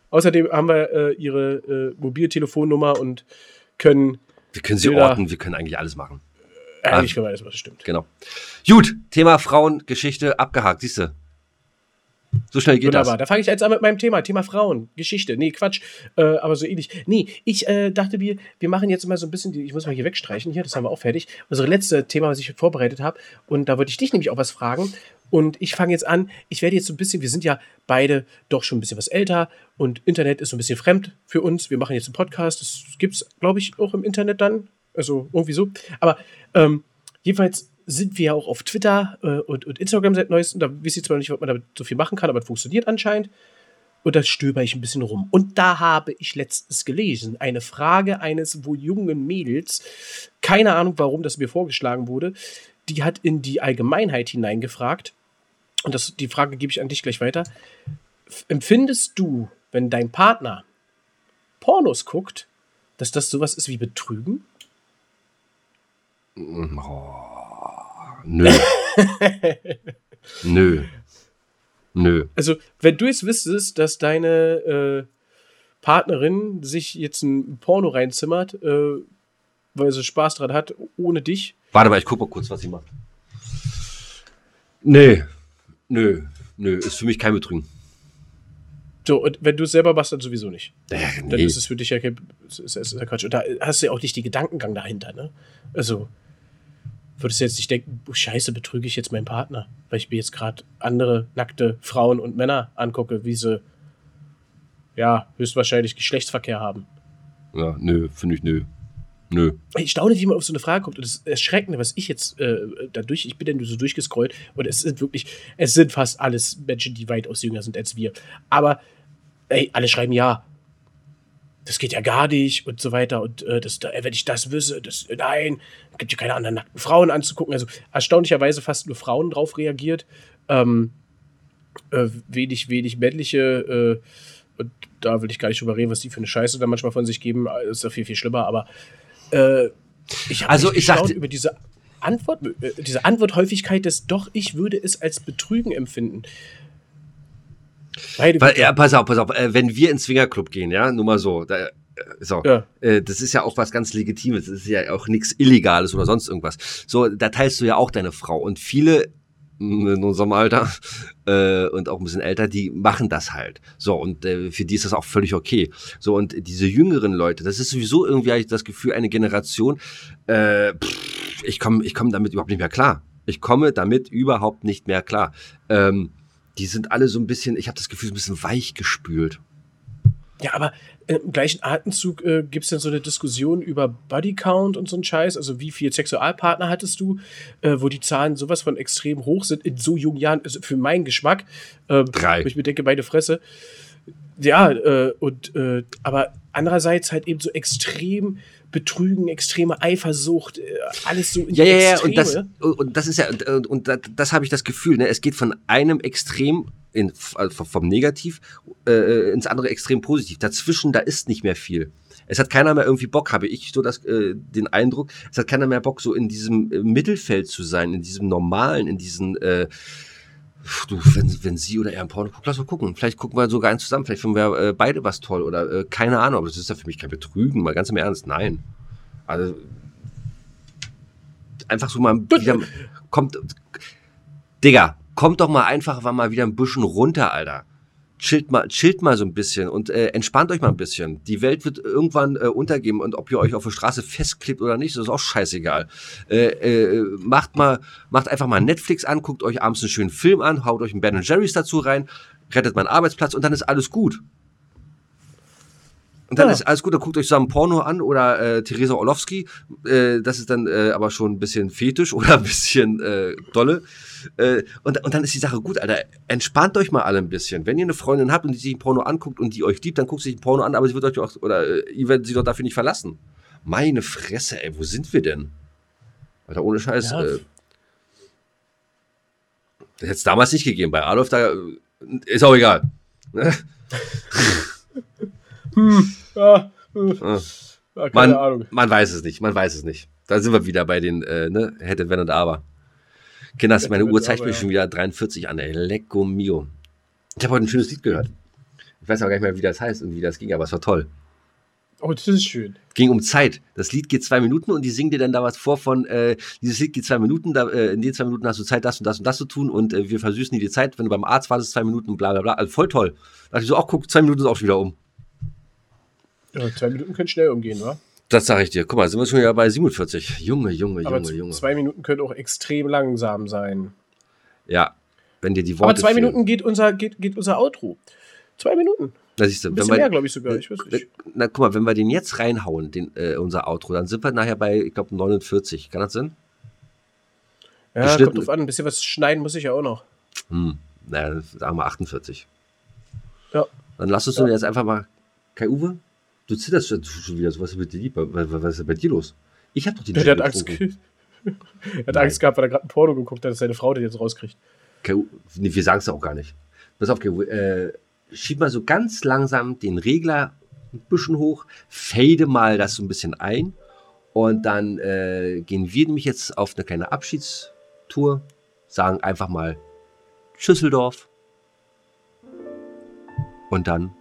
Außerdem haben wir äh, ihre äh, Mobiltelefonnummer und können, Wir können sie Bilder. orten, wir können eigentlich alles machen. eigentlich können wir alles, was stimmt. Genau. Gut, Thema Frauengeschichte abgehakt, siehst du. So schnell geht Wunderbar. das. Da fange ich jetzt an mit meinem Thema. Thema Frauen, Geschichte. Nee, Quatsch. Äh, aber so ähnlich. Nee, ich äh, dachte, wir, wir machen jetzt mal so ein bisschen, die, ich muss mal hier wegstreichen. Hier, das haben wir auch fertig. Unser letzte Thema, was ich vorbereitet habe. Und da wollte ich dich nämlich auch was fragen. Und ich fange jetzt an. Ich werde jetzt so ein bisschen, wir sind ja beide doch schon ein bisschen was älter. Und Internet ist so ein bisschen fremd für uns. Wir machen jetzt einen Podcast. Das gibt es, glaube ich, auch im Internet dann. Also irgendwie so. Aber ähm, jedenfalls sind wir ja auch auf Twitter äh, und, und Instagram seit neuestem. Da weiß ich zwar nicht, was man damit so viel machen kann, aber es funktioniert anscheinend. Und da stöber ich ein bisschen rum. Und da habe ich letztens gelesen, eine Frage eines wohl jungen Mädels, keine Ahnung, warum das mir vorgeschlagen wurde, die hat in die Allgemeinheit hineingefragt. Und das, die Frage gebe ich an dich gleich weiter. Empfindest du, wenn dein Partner Pornos guckt, dass das sowas ist wie Betrügen? Nö. Nö. Nö. Also, wenn du jetzt wüsstest, dass deine äh, Partnerin sich jetzt ein Porno reinzimmert, äh, weil sie Spaß dran hat, ohne dich, Warte mal, ich guck mal kurz, was sie macht. Nee. Nö. Nö. Ist für mich kein Betrügen. so, und wenn du es selber machst, dann sowieso nicht. Dann nee. ist es für dich ja kein, ist, ist, ist ja Quatsch. Und da hast du ja auch nicht die Gedankengang dahinter, ne? Also, würdest du jetzt nicht denken, oh, scheiße, betrüge ich jetzt meinen Partner, weil ich mir jetzt gerade andere nackte Frauen und Männer angucke, wie sie, ja, höchstwahrscheinlich Geschlechtsverkehr haben. Ja, nö, finde ich nö. Nö. Ich staune, wie man auf so eine Frage kommt. Und das Erschreckende, was ich jetzt äh, dadurch, ich bin dann so durchgescrollt und es sind wirklich, es sind fast alles Menschen, die weitaus jünger sind als wir. Aber ey, alle schreiben ja. Das geht ja gar nicht und so weiter. Und äh, das, da, wenn ich das wüsste, das, nein, gibt ja keine anderen nackten Frauen anzugucken. Also erstaunlicherweise fast nur Frauen drauf reagiert. Ähm, äh, wenig, wenig männliche, äh, und da will ich gar nicht drüber reden, was die für eine Scheiße da manchmal von sich geben. Das ist ja viel, viel schlimmer, aber äh, ich habe Also, mich ich sagte- über diese Antwort, äh, diese Antworthäufigkeit des doch, ich würde es als Betrügen empfinden. Beide Weil, ja, pass auf, pass auf, äh, wenn wir ins Swingerclub gehen, ja, nur mal so, da, äh, so, Ja. äh, das ist ja auch was ganz Legitimes, das ist ja auch nichts Illegales oder sonst irgendwas. So, da teilst du ja auch deine Frau und viele in unserem Alter äh, und auch ein bisschen älter, die machen das halt. So, und äh, für die ist das auch völlig okay. So, und diese jüngeren Leute, das ist sowieso irgendwie, habe ich das Gefühl, eine Generation, äh, pff, ich komme ich komm damit überhaupt nicht mehr klar. Ich komme damit überhaupt nicht mehr klar. Ähm, die sind alle so ein bisschen, ich habe das Gefühl, so ein bisschen weich gespült. Ja, aber äh, im gleichen Atemzug äh, gibt es dann so eine Diskussion über Bodycount und so ein Scheiß. Also wie viele Sexualpartner hattest du, äh, wo die Zahlen sowas von extrem hoch sind in so jungen Jahren, also für meinen Geschmack. Äh, Drei. Wo ich mir denke, meine Fresse. Ja, äh, und äh, aber andererseits halt eben so extrem Betrügen, extreme Eifersucht, äh, alles so Ja, ja, ja, und das, und das ist ja, und, und das, das habe ich das Gefühl, ne? es geht von einem Extrem in, also vom Negativ äh, ins andere Extrem positiv. Dazwischen, da ist nicht mehr viel. Es hat keiner mehr irgendwie Bock, habe ich so das, äh, den Eindruck, es hat keiner mehr Bock, so in diesem äh, Mittelfeld zu sein, in diesem Normalen, in diesen, äh, du, wenn, wenn sie oder er ein Porno guckt, lass mal gucken. Vielleicht gucken wir sogar eins zusammen, vielleicht finden wir äh, beide was toll oder äh, keine Ahnung, aber das ist ja für mich kein Betrügen, mal ganz im Ernst, nein. Also einfach so mal wieder, kommt, Digga, kommt doch mal einfach mal wieder ein bisschen runter, Alter. Chillt mal, chillt mal so ein bisschen und äh, entspannt euch mal ein bisschen. Die Welt wird irgendwann äh, untergehen und ob ihr euch auf der Straße festklebt oder nicht, das ist auch scheißegal. Äh, äh, macht mal, macht einfach mal Netflix an, guckt euch abends einen schönen Film an, haut euch einen Ben Jerry's dazu rein, rettet mal einen Arbeitsplatz und dann ist alles gut. Und dann Ja. ist alles gut, dann guckt euch zusammen Porno an oder äh, Theresa Orlowski. Äh, das ist dann äh, aber schon ein bisschen fetisch oder ein bisschen äh, dolle. Äh, und, und dann ist die Sache gut, Alter. Entspannt euch mal alle ein bisschen. Wenn ihr eine Freundin habt und die sich ein Porno anguckt und die euch liebt, dann guckt sich ein Porno an, aber sie wird euch auch, oder äh, ihr werdet sie doch dafür nicht verlassen. Meine Fresse, ey, wo sind wir denn? Alter, ohne Scheiß. Ja. Äh, das hätte es damals nicht gegeben. Bei Adolf, da äh, ist auch egal. Ne? Hm, ja, äh, Ah. ja, keine Man, Ahnung. man weiß es nicht, man weiß es nicht. Da sind wir wieder bei den, äh, ne, hätte, wenn und aber. Kinders, Hätte, meine Uhr zeigt aber, mir ja. schon wieder 43 an, ey. Lecco mio. Ich habe heute ein schönes Lied gehört. Ich weiß aber gar nicht mehr, wie das heißt und wie das ging, aber es war toll. Oh, das ist schön. Ging um Zeit. Das Lied geht zwei Minuten und die singen dir dann da was vor von, äh, dieses Lied geht zwei Minuten, da, äh, in den zwei Minuten hast du Zeit, das und das und das zu tun und äh, wir versüßen dir die Zeit, wenn du beim Arzt wartest, zwei Minuten, bla bla bla. Also voll toll. Da dachte ich so, ach guck, zwei Minuten ist auch schon wieder um. Ja, zwei Minuten können schnell umgehen, wa? Das sage ich dir. Guck mal, sind wir schon wieder bei 47. Junge, Junge, Aber Junge, Junge. zwei Minuten können auch extrem langsam sein. Ja, wenn dir die Worte Aber zwei fehlen. Minuten geht unser, geht, geht unser Outro. Zwei Minuten. Da siehst du, Ein bisschen wir, mehr, glaube ich sogar. Ich weiß nicht. Na, guck mal, wenn wir den jetzt reinhauen, den, äh, unser Outro, dann sind wir nachher bei, ich glaube, 49. Kann das sein? Ja, kommt drauf an. Ein bisschen was schneiden muss ich ja auch noch. Hm, naja, sagen wir 48. Ja. Dann lass uns Ja. jetzt einfach mal. Kai Uwe, du zitterst schon schon wieder. So, Was ist mit dir, lieb? was, ist bei dir los? Ich hab doch den Der, der hat Angst, er hat. Angst gehabt, weil er gerade ein Porno geguckt hat, dass seine Frau den jetzt rauskriegt. Uwe, nee, wir sagen es auch gar nicht. Pass auf, Uwe, äh, schieb mal so ganz langsam den Regler ein bisschen hoch, fade mal das so ein bisschen ein und dann äh, gehen wir nämlich jetzt auf eine kleine Abschiedstour, sagen einfach mal Schüsseldorf und dann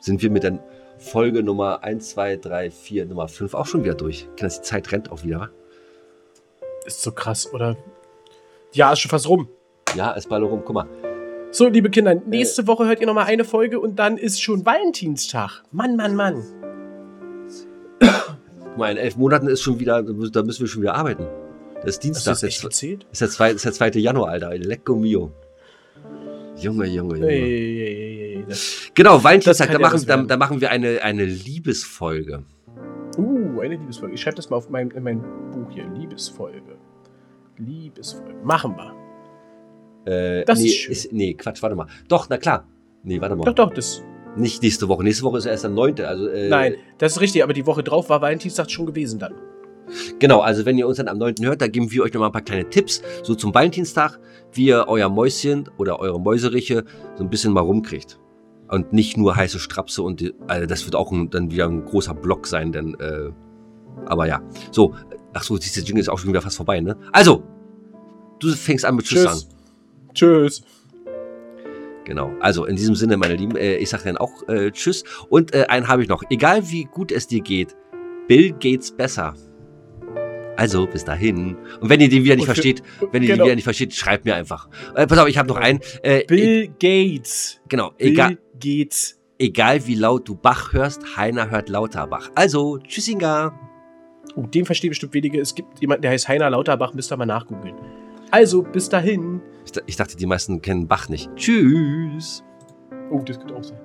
sind wir mit der Folge Nummer 1, 2, 3, 4, Nummer 5 auch schon wieder durch. Kinders, die Zeit rennt auch wieder. Ist so krass, oder? Ja, ist schon fast rum. Ja, ist bald rum. Guck mal, So, liebe Kinder, nächste Woche hört ihr noch mal eine Folge und dann ist schon Valentinstag. Mann, Mann, Mann. Guck mal, in elf Monaten ist schon wieder, da müssen wir schon wieder arbeiten. Das ist Hast du Dienstag, das das echt ist, gezählt? ist, der zweite, ist der 2. Januar, Alter. Lecco mio. Junge, Junge, Junge. Ey, ey, ey, das, Genau, Valentinstag, da ja machen, was da, da machen wir eine, eine Liebesfolge. uh, eine Liebesfolge. Ich schreibe das mal auf mein, in mein Buch hier. Liebesfolge. Liebesfolge. Machen wir. Äh, Das nee, ist schön. nee, Quatsch, warte mal. Doch, na klar. Nee, warte mal. Doch, doch, das. Nicht nächste Woche. Nächste Woche ist erst der 9. Also, äh, Nein, das ist richtig, aber die Woche drauf war Valentinstag schon gewesen dann. Genau, also wenn ihr uns dann am 9. hört, da geben wir euch nochmal ein paar kleine Tipps, so zum Valentinstag, wie ihr euer Mäuschen oder eure Mäuseriche so ein bisschen mal rumkriegt. Und nicht nur heiße Strapse und die, also das wird auch ein, dann wieder ein großer Block sein, denn, äh, aber ja. So, ach so, diese Jingle ist auch schon wieder fast vorbei, ne? Also, du fängst an mit Tschüss, Tschüss. sagen. Tschüss. Genau. Also in diesem Sinne, meine Lieben, äh, ich sage dann auch äh, Tschüss. Und äh, einen habe ich noch. Egal wie gut es dir geht, Bill Gates besser. Also bis dahin. Und wenn ihr den wieder nicht versteht, wenn ihr den genau. wieder nicht versteht, schreibt mir einfach. Äh, pass auf, ich habe noch einen. Äh, e Bill Gates. genau. Bill Egal, Gates. egal wie laut du Bach hörst, Heiner hört Lauterbach. Also Tschüssinga. Oh, den verstehen bestimmt wenige. Es gibt jemanden, der heißt Heiner Lauterbach, müsst ihr mal nachgoogeln. Also, bis dahin. Ich, ich dachte, die meisten kennen Bach nicht. Tschüss. Oh, das könnte auch sein.